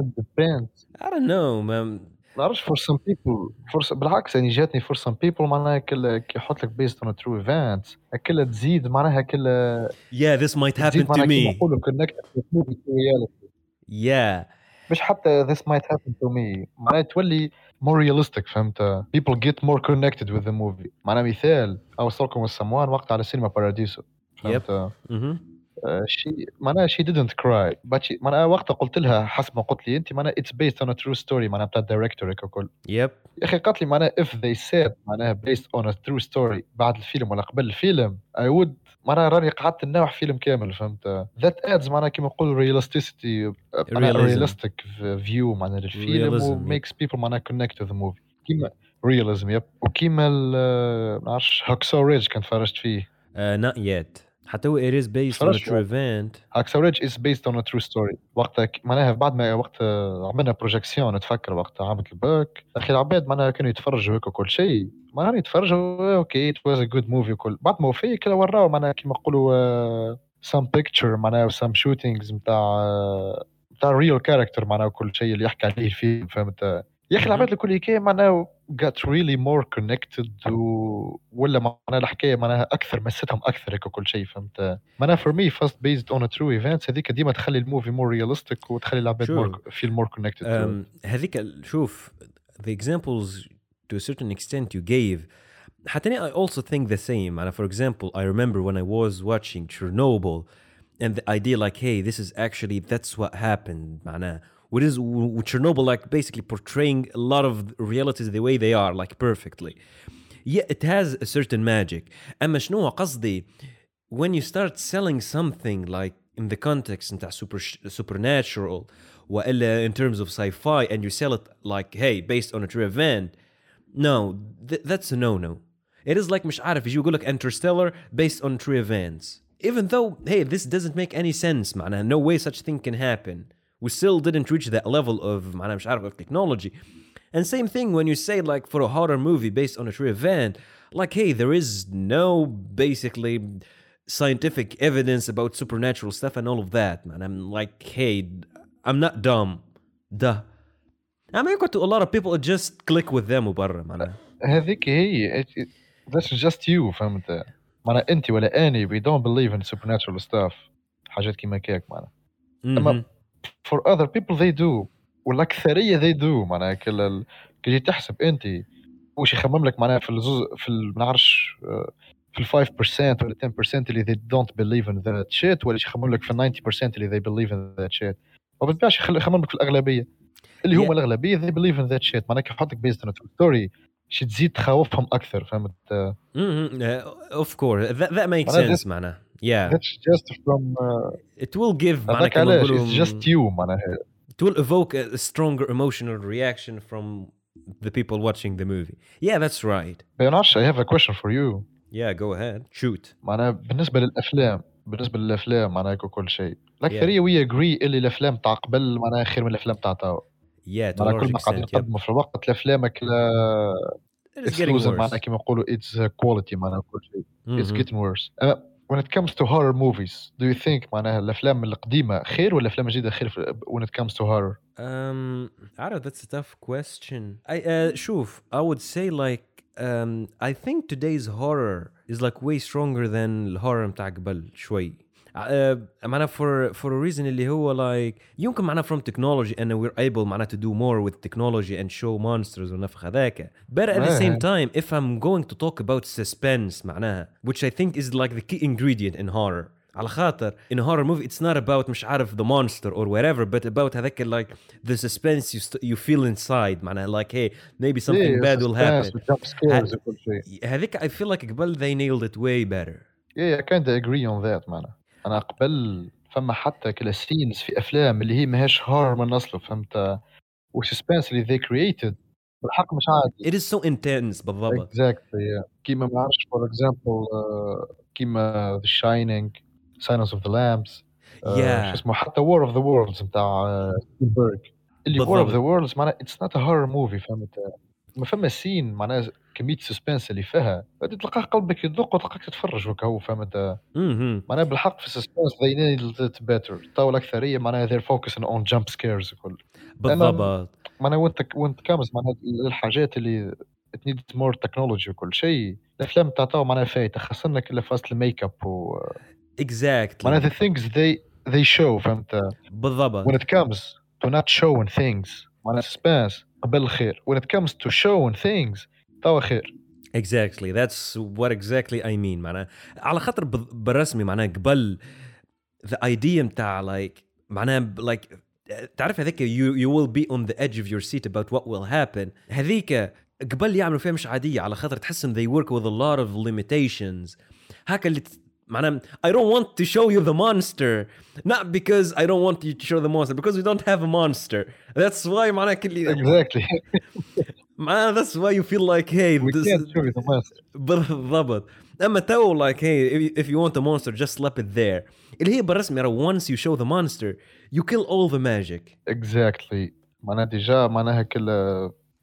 it depends I don't know man نعرفش for some people for بالعكس يعني جاتني for some people معناها كل كي يحط لك based on a true event كلها تزيد معناها كلها yeah this might happen تزيد to معناها كيما me نقولوا connected with movie to reality yeah مش حتى this might happen to me معناها تولي more realistic فهمت people get more connected with the movie معناها مثال أوصلكم السموان وقت على سينما باراديسو فهمت؟ mhm شي معناها she didn't cry. But she معناها وقتها قلت لها حسب ما قلت لي أنت معناها it's based on a true story معناها بتاع الدايركتور هيك الكل. yep يا أخي قالت لي معناها if they said معناها based on a true story بعد الفيلم ولا قبل الفيلم I would معناها راني قعدت نوع فيلم كامل فهمت؟ That adds معناها كيما نقولوا realisticity معناها Realism. realistic view معناها للفيلم Realism, و yeah. makes people معناها connect to the movie. كيما realism يب. وكيما ال- ما نعرفش هاكسو ريج كنت فرجت فيه. uh, not yet. حتى هو it is based on a true event. هاكسو ريج is based on a true story. وقتها معناها بعد ما وقت عملنا بروجيكسيون نتفكر وقتها عملت الباك أخي العباد معناها كانوا يتفرجوا هيك وكل شيء. معناها يتفرجوا أوكي it was a good movie وكل. بعد ما وفي كلا وراو معناها كيما نقولوا آه، some picture معناها some shootings نتاع نتاع real character معناها كل شيء اللي يحكي عليه الفيلم فهمت؟ يا أخي. العباد الكل هيك معناها got really more connected و... ولا معناها الحكاية معناها أكثر مستهم أكثر هيك وكل شيء فهمت معناها for me first based on a true event هذيك ديما تخلي الموفي more realistic وتخلي العباد connected to it. um, هذيك شوف the examples to a certain extent you gave حتى I also think the same أنا for example I remember when I was watching Chernobyl and the idea like hey this is actually that's what happened معناها what is w- Chernobyl like basically portraying a lot of realities the way they are like perfectly yeah it has a certain magic أما شنو قصدي when you start selling something like in the context into super supernatural وإلا in terms of sci-fi and you sell it like hey based on a true event no th- that's a no-no it is like مش عارف يجي يقول لك interstellar based on true events even though hey this doesn't make any sense معناها no way such thing can happen we still didn't reach that level of معناها مش عارف of technology and same thing when you say like for a horror movie based on a true event like hey there is no basically scientific evidence about supernatural stuff and all of that man i'm like hey i'm not dumb duh I mean, to a lot of people, it just click with them وبرا معناها. هذيك هي it- it- that's just you فهمت معناها انت ولا اني we don't believe in supernatural stuff حاجات كيما كيك معناها Mhm. For other people they do والاكثريه they do معناها. كي تجي تحسب أنت وش يخمم لك معناها في الزوز في. ما نعرفش آه، في ال 5% ولا 10% اللي they don't believe in that shit ولا يخمم لك في ال 90% اللي they believe in that shit ما يخل- يخمم لك في الأغلبية اللي Yeah. هم الأغلبية they believe in that shit معناها كيف يحطك based on a true story شي تزيد تخوفهم أكثر فهمت that, that makes معناها sense معناها. Yeah, that's just from uh, it will give معناها هذاك كما علاش نقولوا- it's just you معناها it will evoke a a stronger emotional reaction from the people watching the movie. Yeah, that's right. ما نعرفش I have a question for you Yeah, go ahead. Shoot. معناها بالنسبه للافلام بالنسبه للافلام معناها هيك وكل شيء الاكثريه وي اجري اللي الافلام تاع قبل معناها خير من الافلام تاع توا Yeah, to a معناها large كل ما قاعدين extent. Yep. يقدموا في الوقت الافلام كلا It is it's getting losing worse. معناها كيما يقولوا it's quality معناها كل شيء it's Mhm. getting worse أما when it comes to horror movies do you think معناها الافلام القديمه خير ولا الافلام الجديده خير في- when it comes to horror Um, I don't know. That's a tough question. I uh, شوف, I would say like um, I think today's horror is like way stronger than الهورر متاع قبل شوي. Uh, معناها for for a reason اللي هو like يمكن معناها from technology and we're able معناها to do more with technology and show monsters ونفخ هذاك. But at the إيه. same time, if I'm going to talk about suspense معناها which I think is like the key ingredient in horror. على خاطر in a horror movie it's not about مش عارف the monster or whatever but about هذاك like the suspense you, st- you feel inside معناها like hey maybe something Yeah, bad will happen suspense و jump scares وكل شيء هذيك I feel like قبل they nailed it way better yeah I kind of agree on that معناها أنا قبل فما حتى كلاسينز في أفلام اللي هي ماهيش هار من أصله فهمت؟ وسسبنس اللي ذي كرييتد بالحق مش عادي It is so intense بالضبط. Exactly yeah. كيما ما عرفش فور اكزامبل آه، كيما ذا شاينينج ساينس اوف ذا لامبس شو اسمه حتى وور اوف ذا وورلدز نتاع سبيلبرغ اللي وور اوف ذا وورلدز معناها اتس نوت ا هورر موفي فهمت؟ ما فما سين معناها كمية سسبنس اللي فيها تلقاه قلبك يدق وتلقاك تتفرج وكا هو فهمت؟ مهم. معناها بالحق في السسبنس they need it better تو الأكثرية معناها they're focusing on jump scares وكل بالضبط. معناها وانت وانت كامس معناها الحاجات اللي needs more technology وكل شيء الأفلام تاع تو معناها فايتة خاصة لك إلا فاست الميك اب و اكزاكتلي معناها the things they they show فهمت؟ بالضبط. When it comes to not showing things معناها suspense قبل الخير when it comes to showing things توا خير exactly that's what exactly I mean معناها على خاطر بال- بالرسمي معناها قبل the idea متاع like معناها ب- like تعرف هذاك you, you will be on the edge of your seat about what will happen هذيك قبل يعملوا فيها مش عادية على خاطر تحس ان they work with a lot of limitations هكا اللي ت- معناها I don't want to show you the monster not because I don't want you to show the monster because we don't have a monster that's why معناها كل exactly معناها that's why you feel like hey we this can't show you the master بالضبط اما تو like hey if- if you want a monster just slap it there اللي هي بالرسم يرى once you show the monster you kill all the magic exactly معناها ديجا معناها كل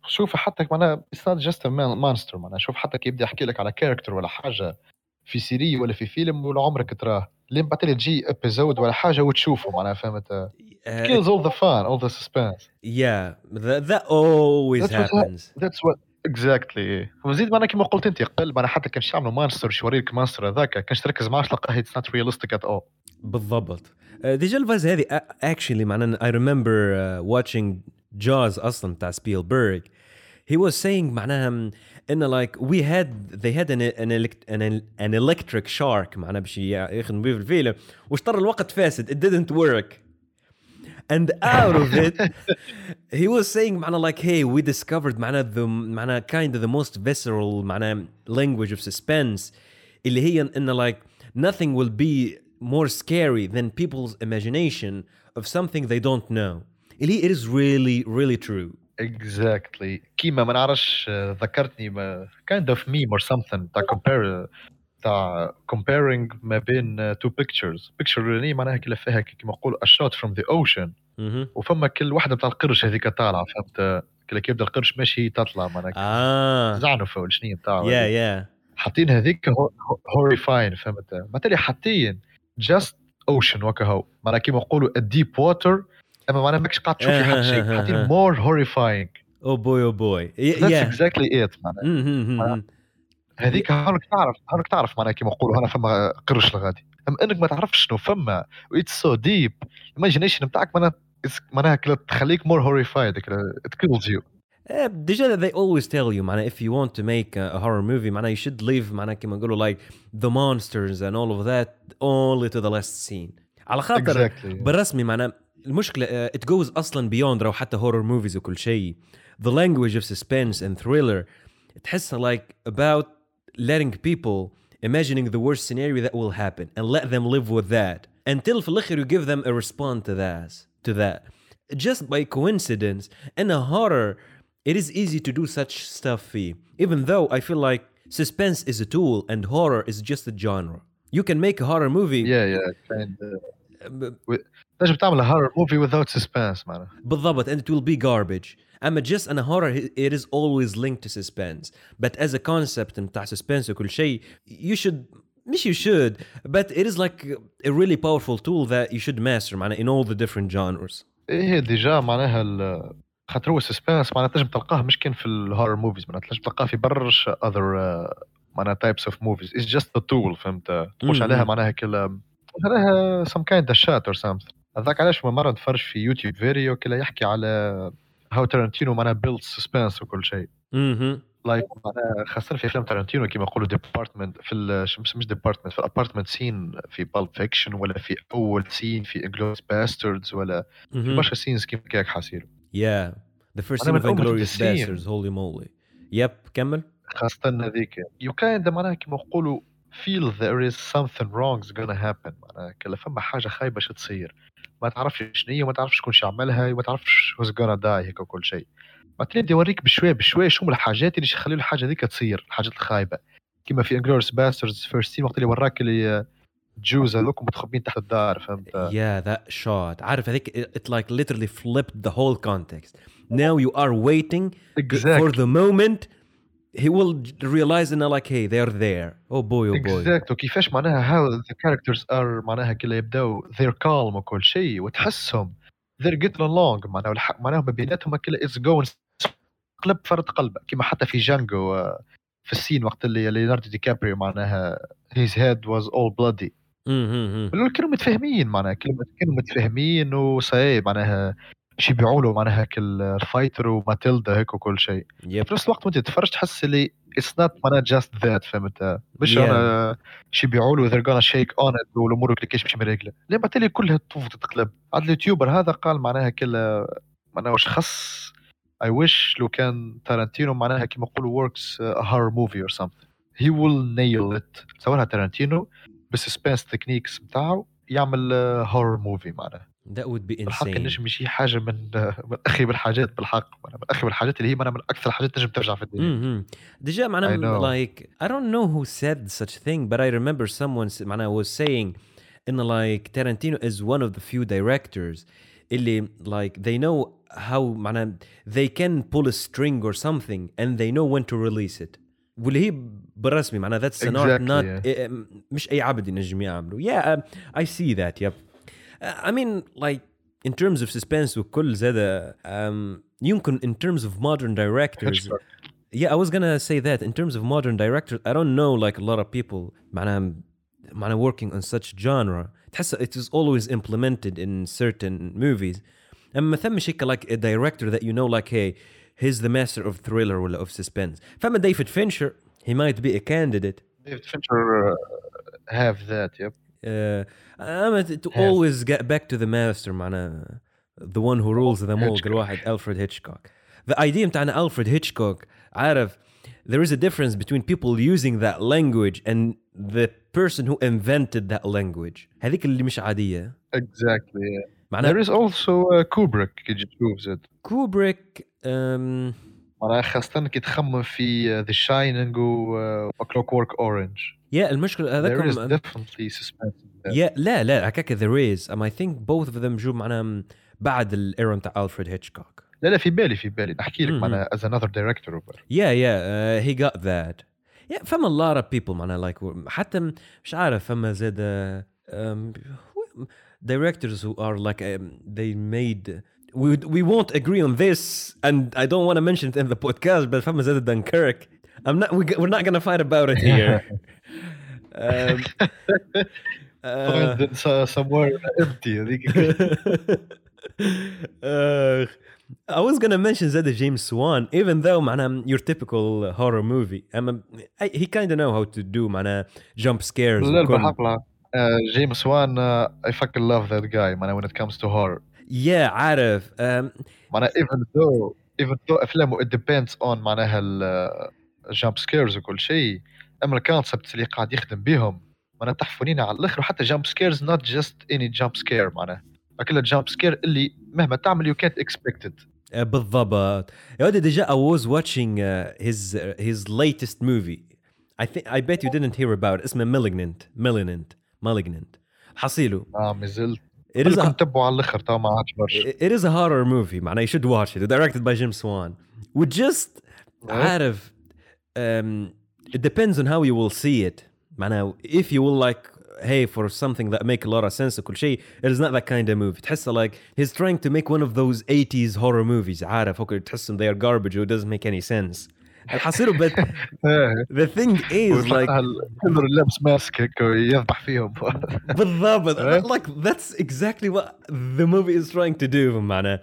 شوف حتى معناها it's not just a man- monster معناها شوف حتى كي يبدا يحكي لك على كاركتر ولا حاجه في سيري ولا في فيلم ولا عمرك تراه؟ لين بعد تجي ابيزود ولا حاجة وتشوفه معناها فهمت؟ Uh, kills all the fun all the suspense. Yeah that, that always That's what happens. that's what exactly وزيد معناها كما قلت أنت قبل معناها حتى كان يعملوا مانستر يوريك مانستر هذاك كانش تركز معاه تلقاه it's not realistic at all. بالضبط. uh, ديجا الفاز هذه a- actually معناها I remember uh, watching Jaws أصلا بتاع سبيلبرغ he was saying معناها ان like we had they had an an, elect, an, an electric shark معناها باش يخدموا بيه في الفيلم واشتر الوقت فاسد it didn't work and out of it he was saying معناها like hey we discovered معناها the معناها kind of the most visceral معناها language of suspense اللي هي ان like nothing will be more scary than people's imagination of something they don't know اللي هي it is really really true Exactly. كيما ما نعرفش ذكرتني ما kind of meme or something تاع compare تاع comparing ما بين two pictures. Picture الأولانية معناها كلا فيها كيما نقولوا a shot from the ocean. مهم. وفما كل واحدة بتاع القرش هذيك طالعة فهمت؟ كي يبدا القرش ماشي تطلع معناها. آه. زعنفة ولا شنو بتاعه. يا يا حاطين هذيك هوريفاين فهمت؟ بالتالي حاطين just ocean وكا هو معناها كيما نقولوا deep water أما معناها ماكش قاعد تشوف حتى شيء حاطين more horrifying. أو بوي أو بوي exactly it معناها. هذيك هانك تعرف هانك تعرف معناها كيما نقولوا هنا فما قرش لغادي أما أنك ما تعرفش شنو فما اتس سو ديب الايماجينيشن نتاعك معناها معناها تخليك مور هوريفايد it kills you. Uh, ديجا they always tell you معناها if you want to make a, a horror movie معناها you should leave معناها كما نقولوا like the monsters and all of that only to the last scene. على خاطر exactly. بالرسمي معناها المشكلة uh, it goes أصلا beyond لو حتى horror movies وكل شيء the language of suspense and thriller تحسها like about letting people imagining the worst scenario that will happen and let them live with that until في الآخر you give them a response to that to that just by coincidence in a horror it is easy to do such stuff فيه even though I feel like suspense is a tool and horror is just a genre you can make a horror movie yeah yeah kind ب- تنجم تعمل هورر موفي without suspense معناها بالضبط and it will be garbage اما just in a horror it is always linked to suspense but as a concept بتاع suspense وكل شيء you should مش you should but it is like a really powerful tool that you should master معناها in all the different genres ايه ديجا معناها ال- خاطر هو سسبانس معناها تنجم تلقاه مش كان في الهورر موفيز معناها تنجم تلقاه في برشا اذر معناها تايبس اوف موفيز اتس جاست ا تول فهمت تخش مم. عليها معناها كلا عليها سم كايند شات اور سامثينغ هذاك علاش مرة نتفرج في يوتيوب فيديو كلا يحكي على هاو تارنتينو معناها بيلد سسبانس وكل شيء. أها لايك معناها خاصة في أفلام تارنتينو كيما يقولوا ديبارتمنت في مش مش ديبارتمنت في الابارتمنت سين في بالب فيكشن ولا في أول سين في انجلوس باستردز ولا في برشا سينز كيما هيك حاسير yeah. The first أنا scene من of أول Inglorious السين. Bastards. Holy moly. Yep. كمل. خاصة هذيك. يو كايند معناها كيما نقولوا feel there is something wrong is gonna happen. معناها كلا فما حاجة خايبة شو تصير. ما تعرفش شنو هي وما تعرفش شكون شو عملها وما تعرفش who's gonna die هيك وكل شيء يبدا يوريك بشوية بشوية شو الحاجات اللي يخلوا الحاجة هذيك تصير الحاجات الخايبة. كيما في انجلوريس باسترز فيرست سين وقت اللي وراك اللي جوز هذوك متخبين تحت الدار فهمت؟ yeah that shot عارف هذيك it, it like literally flipped the whole context. Now you are waiting for exactly the moment he will realize انه like hey they're there. Oh boy oh boy. Exact وكيفاش معناها how the characters are معناها كلا يبداو they're calm وكل شيء وتحسهم they're getting along. معناها والح- معناها بيناتهم كلا it's going قلب فرد قلبه كما حتى في جانجو آه، في السين وقت اللي ليوناردو دي كابريو معناها his head was all bloody. كانوا متفاهمين معناها كانوا متفاهمين وصاي معناها شي بيعوا له معناها كل الفايتر وماتيلدا هيك وكل شيء. yep في نفس الوقت وانت تتفرج تحس اللي اتس نوت معناها جاست ذات فهمت؟ مش Yeah. أنا شي بيعوا له they're gonna shake on it والأمور كيفاش باش مريقله لما تالي كلها تطوف تتقلب؟ عاد اليوتيوبر هذا قال معناها كل معناها واش خص I wish لو كان تارانتينو معناها كيما يقولوا a horror movie or something. He will nail it. سواها تارانتينو بالسسبنس تكنيكس بتاعه يعمل هورر موفي معناها. That would be بالحق insane النجم شي حاجة من من أخي بالحاجات بالحق من أخي بالحاجات اللي هي من أكثر الحاجات تنجم ترجع في الدنيا. ديجا معناها like I don't know who said such thing but I remember someone معناها was saying in like Tarantino is one of the few directors اللي like they know how معناها they can pull a string or something and they know when to release it واللي هي بالرسمي معناها that's an art not yeah. eh, مش اي عبد ينجم يعمله yeah uh, I see that yep Uh, I mean like in terms of suspense وكل زاد um, يمكن in terms of modern directors Hitchcock. Yeah, I was gonna say that in terms of modern directors, I don't know like a lot of people معناها معناها working on such genre تحس it is always implemented in certain movies أما ما ثمش هيك like a director that you know like hey he's the master of thriller ولا of suspense فما ديفيد فينشر he might be a candidate David Fincher uh, have that yep uh, أما to always get back to the master معناها the one who rules them all Hitchcock. كل واحد ألفريد هيتشكوك the idea متاعنا ألفريد هيتشكوك عارف there is a difference between people using that language and the person who invented that language هذيك اللي مش عادية exactly yeah. معناها there is also uh, Kubrick كي تجي تشوف زاد كوبريك um, معناها خاصة كي تخمم في uh, The Shining و uh, Clockwork Orange yeah المشكلة there is هذاكم definitely suspense in that. yeah لا لا هكاك there is um, I think both of them جو معناها بعد الايرا متاع ألفريد هيتشكوك لا لا في بالي في بالي نحكي لك مهم. معناها as another director over. Yeah, yeah, uh, he got that. Yeah, فما a lot of people معناها like حتى م- مش عارف فما زاد uh, um, who- directors who are like um, they made we we won't agree on this and I don't want to mention it in the podcast but فما زاد Dunkirk I'm not we, we're not gonna fight about it here. um, uh, Find it somewhere empty هذيك uh, I was gonna mention Zed James Swan, even though معناها your typical horror movie. I'm a, I, he kind of know how to do معناها jump scares. لا لا وكل- بالحق لا جيمس وان I fucking love that guy معناها when it comes to horror Yeah, عارف. Um, معناها even though even though افلامه it depends on معناها ال jump scares وكل شيء اما الكونسبت اللي قاعد يخدم بهم معناها تحفونينا على الأخر وحتى جامب سكيرز نوت جاست اني جامب سكير معناها. كلها جامب سكير اللي مهما تعمل يو كانت اكسبكتد بالضبط. يا ودي ديجا اي واز واتشينج هيز هيز ليتست موفي اي ثينك اي بيت يو دينت هير اباوت اسمه مالجننت مالجننت مالجننت حصيله. آه ما زلت It is a على الأخر تو ما عجبش It is a horror movie معناها you should watch it. Directed by Jim Swan. وجست إيه. عارف um, it depends on how you will see it معناها if you will like hey for something that make a lot of sense وكل شيء it is not that kind of movie تحسه like he's trying to make one of those 80s horror movies عارف هوك تحسهم they are garbage it doesn't make any sense الحصيله but the thing is like كله لابس ماسك هيك يذبح فيهم بالضبط إيه؟ like that's exactly what the movie is trying to do معناه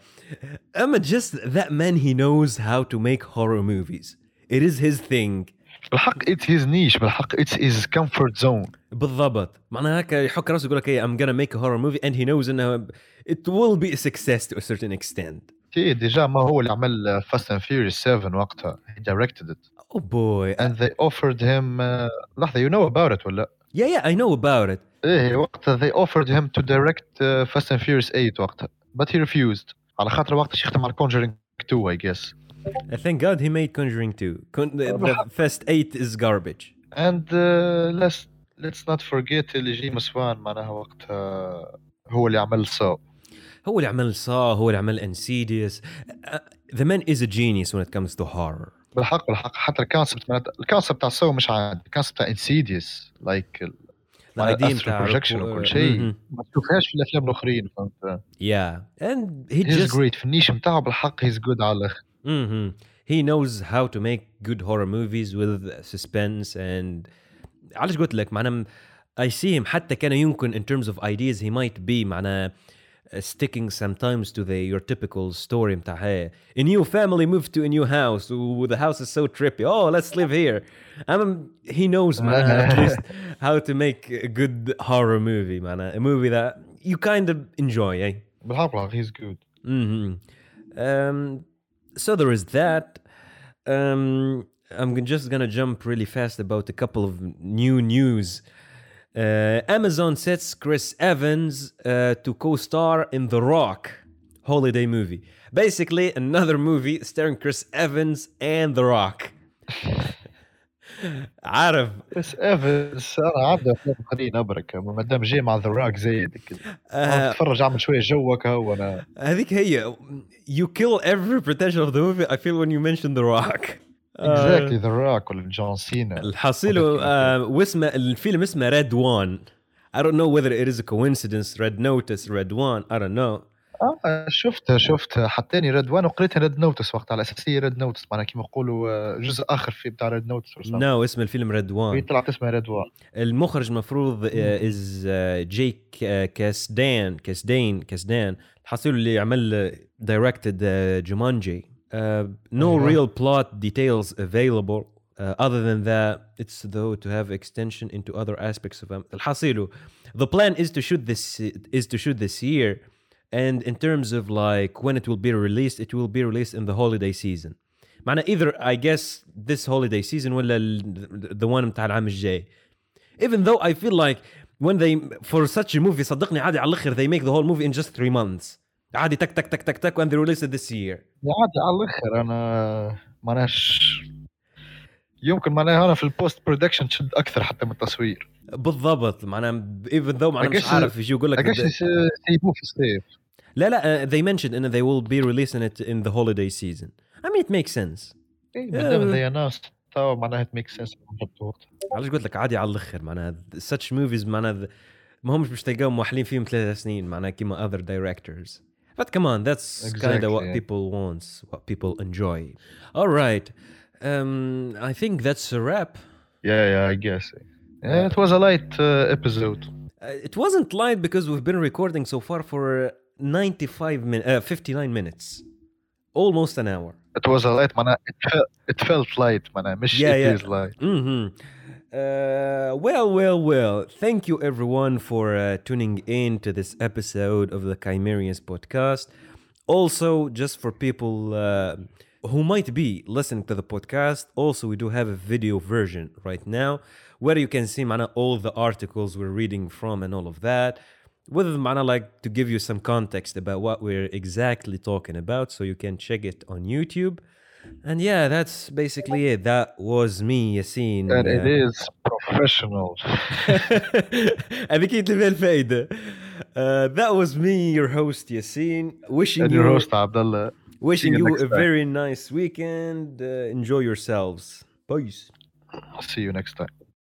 اما just that man he knows how to make horror movies it is his thing بالحق it's his niche بالحق it's his comfort zone بالضبط معناها هكا يحك راسه يقول لك hey, I'm gonna make a horror movie and he knows انه it will be a success to a certain extent تي ديجا ما هو اللي عمل Fast and Furious 7 وقتها he directed it oh boy and they offered him uh, لحظة you know about it ولا yeah yeah I know about it ايه وقتها they offered him to direct uh, Fast and Furious 8 وقتها but he refused على خاطر وقتها شي يخدم على Conjuring 2 I guess I thank God he made Conjuring 2 Con- the, the Fast 8 is garbage and uh, let's ليتس نوت فورجيت اللي جيمس وان معناها وقتها هو اللي عمل سو هو اللي عمل صا هو اللي عمل انسيديوس ذا مان از ا جينيوس when it comes to horror بالحق بالحق حتى الكونسبت معناتها الكونسبت تاع سو مش عادي الكونسبت تاع انسيديوس لايك الايديا بتاع بروجكشن وكل شيء ما تشوفهاش في الافلام الاخرين فهمت يا اند هي هيز just جريت في النيش نتاعو بالحق هيز جود على الاخر hmm He knows how to make good horror movies with suspense and علاش قلت لك معناها I see him حتى كان يمكن in terms of ideas he might be معناها uh, sticking sometimes to the your typical story متاع هي a new family moved to a new house و the house is so trippy oh let's live here I mean, he knows معناها at least how to make a good horror movie معناها a movie that you kind of enjoy eh? بالحق بالحق هيز جود hmm Um, so there is that. Um, I'm just gonna jump really fast about a couple of new news. Uh, Amazon sets Chris Evans uh, to co-star in The Rock holiday movie. Basically, another movie starring Chris Evans and The Rock. عارف. بس ايفنس أنا أفلام اخرين أبرك. ما دام جاي مع ذا روك زايد كذا آه، تتفرج أعمل شوية جوك هو أنا هذيك هي. You kill every potential of the movie I feel when you mention The Rock. اكزاكتلي ذا روك ولا جون سينا. الحصيل آه واسمه الفيلم اسمه ريد وان I don't know whether it is a coincidence. Red Notice Red One I don't know. آه شفتها شفتها حطاني ريد وان وقريتها ريد نوتس وقت. على أساس هي ريد نوتس معناها كيما نقولوا آه، جزء آخر في بتاع ريد نوتس no اسم الفيلم ريد وان طلعت اسمها ريد وان المخرج المفروض از جيك كاسدان كاسدين كاسدان الحصيل اللي عمل uh, no أيوة. real plot details available. uh, other than that it's though to have extension into other aspects of الحصيل the plan is to shoot this is to shoot this year. and in terms of like when it will be released it will be released in the holiday season معنى either I guess this holiday season ولا ال- the one بتاع العام الجاي even though I feel like when they for such a movie صدقني عادي على الاخر they make the whole movie in just three months عادي تك تك تك تك تك and they release it this year يا عادي على الاخر انا معناهاش يمكن معناها انا في البوست برودكشن تشد اكثر حتى من التصوير بالضبط معناها even though معناها I مش guess- عارف يجي يقول لك I guess the- سيبوه في الصيف لا لا uh, they mentioned ان they will be releasing it in the holiday season I mean it makes sense اي ما دام ذي ناس تو معناها ميك سنس علاش قلت لك عادي على الاخر معناها such movies معناها ما همش باش تلقاهم موحلين فيهم ثلاث سنين معناها كيما other directors but come on that's kind of what Exactly. people want what people enjoy all right um, I think that's a wrap Yeah, yeah, I guess. Yeah, it was a light uh, episode. Uh, it wasn't light because we've been recording so far for 95 minutes uh, 59 minutes almost an hour It was a light, man. It felt, it felt light, man. مش Yeah, it yeah. is light. hmm Uh, well, well, well. Thank you, everyone, for uh, tuning in to this episode of the Chimerians podcast. Also, just for people uh, who might be listening to the podcast, also, we do have a video version right now where you can see mana, all the articles we're reading from and all of that with معنا like to give you some context about what we're exactly talking about so you can check it on YouTube. And yeah, that's basically it. That was me, Yassine. And it uh, is professional. هذه كي تلفي الفايدة. That was me, your host Yassine, Wishing and your you, host Abdallah. Wishing you, you a very nice weekend. Uh, enjoy yourselves. Peace. See you next time.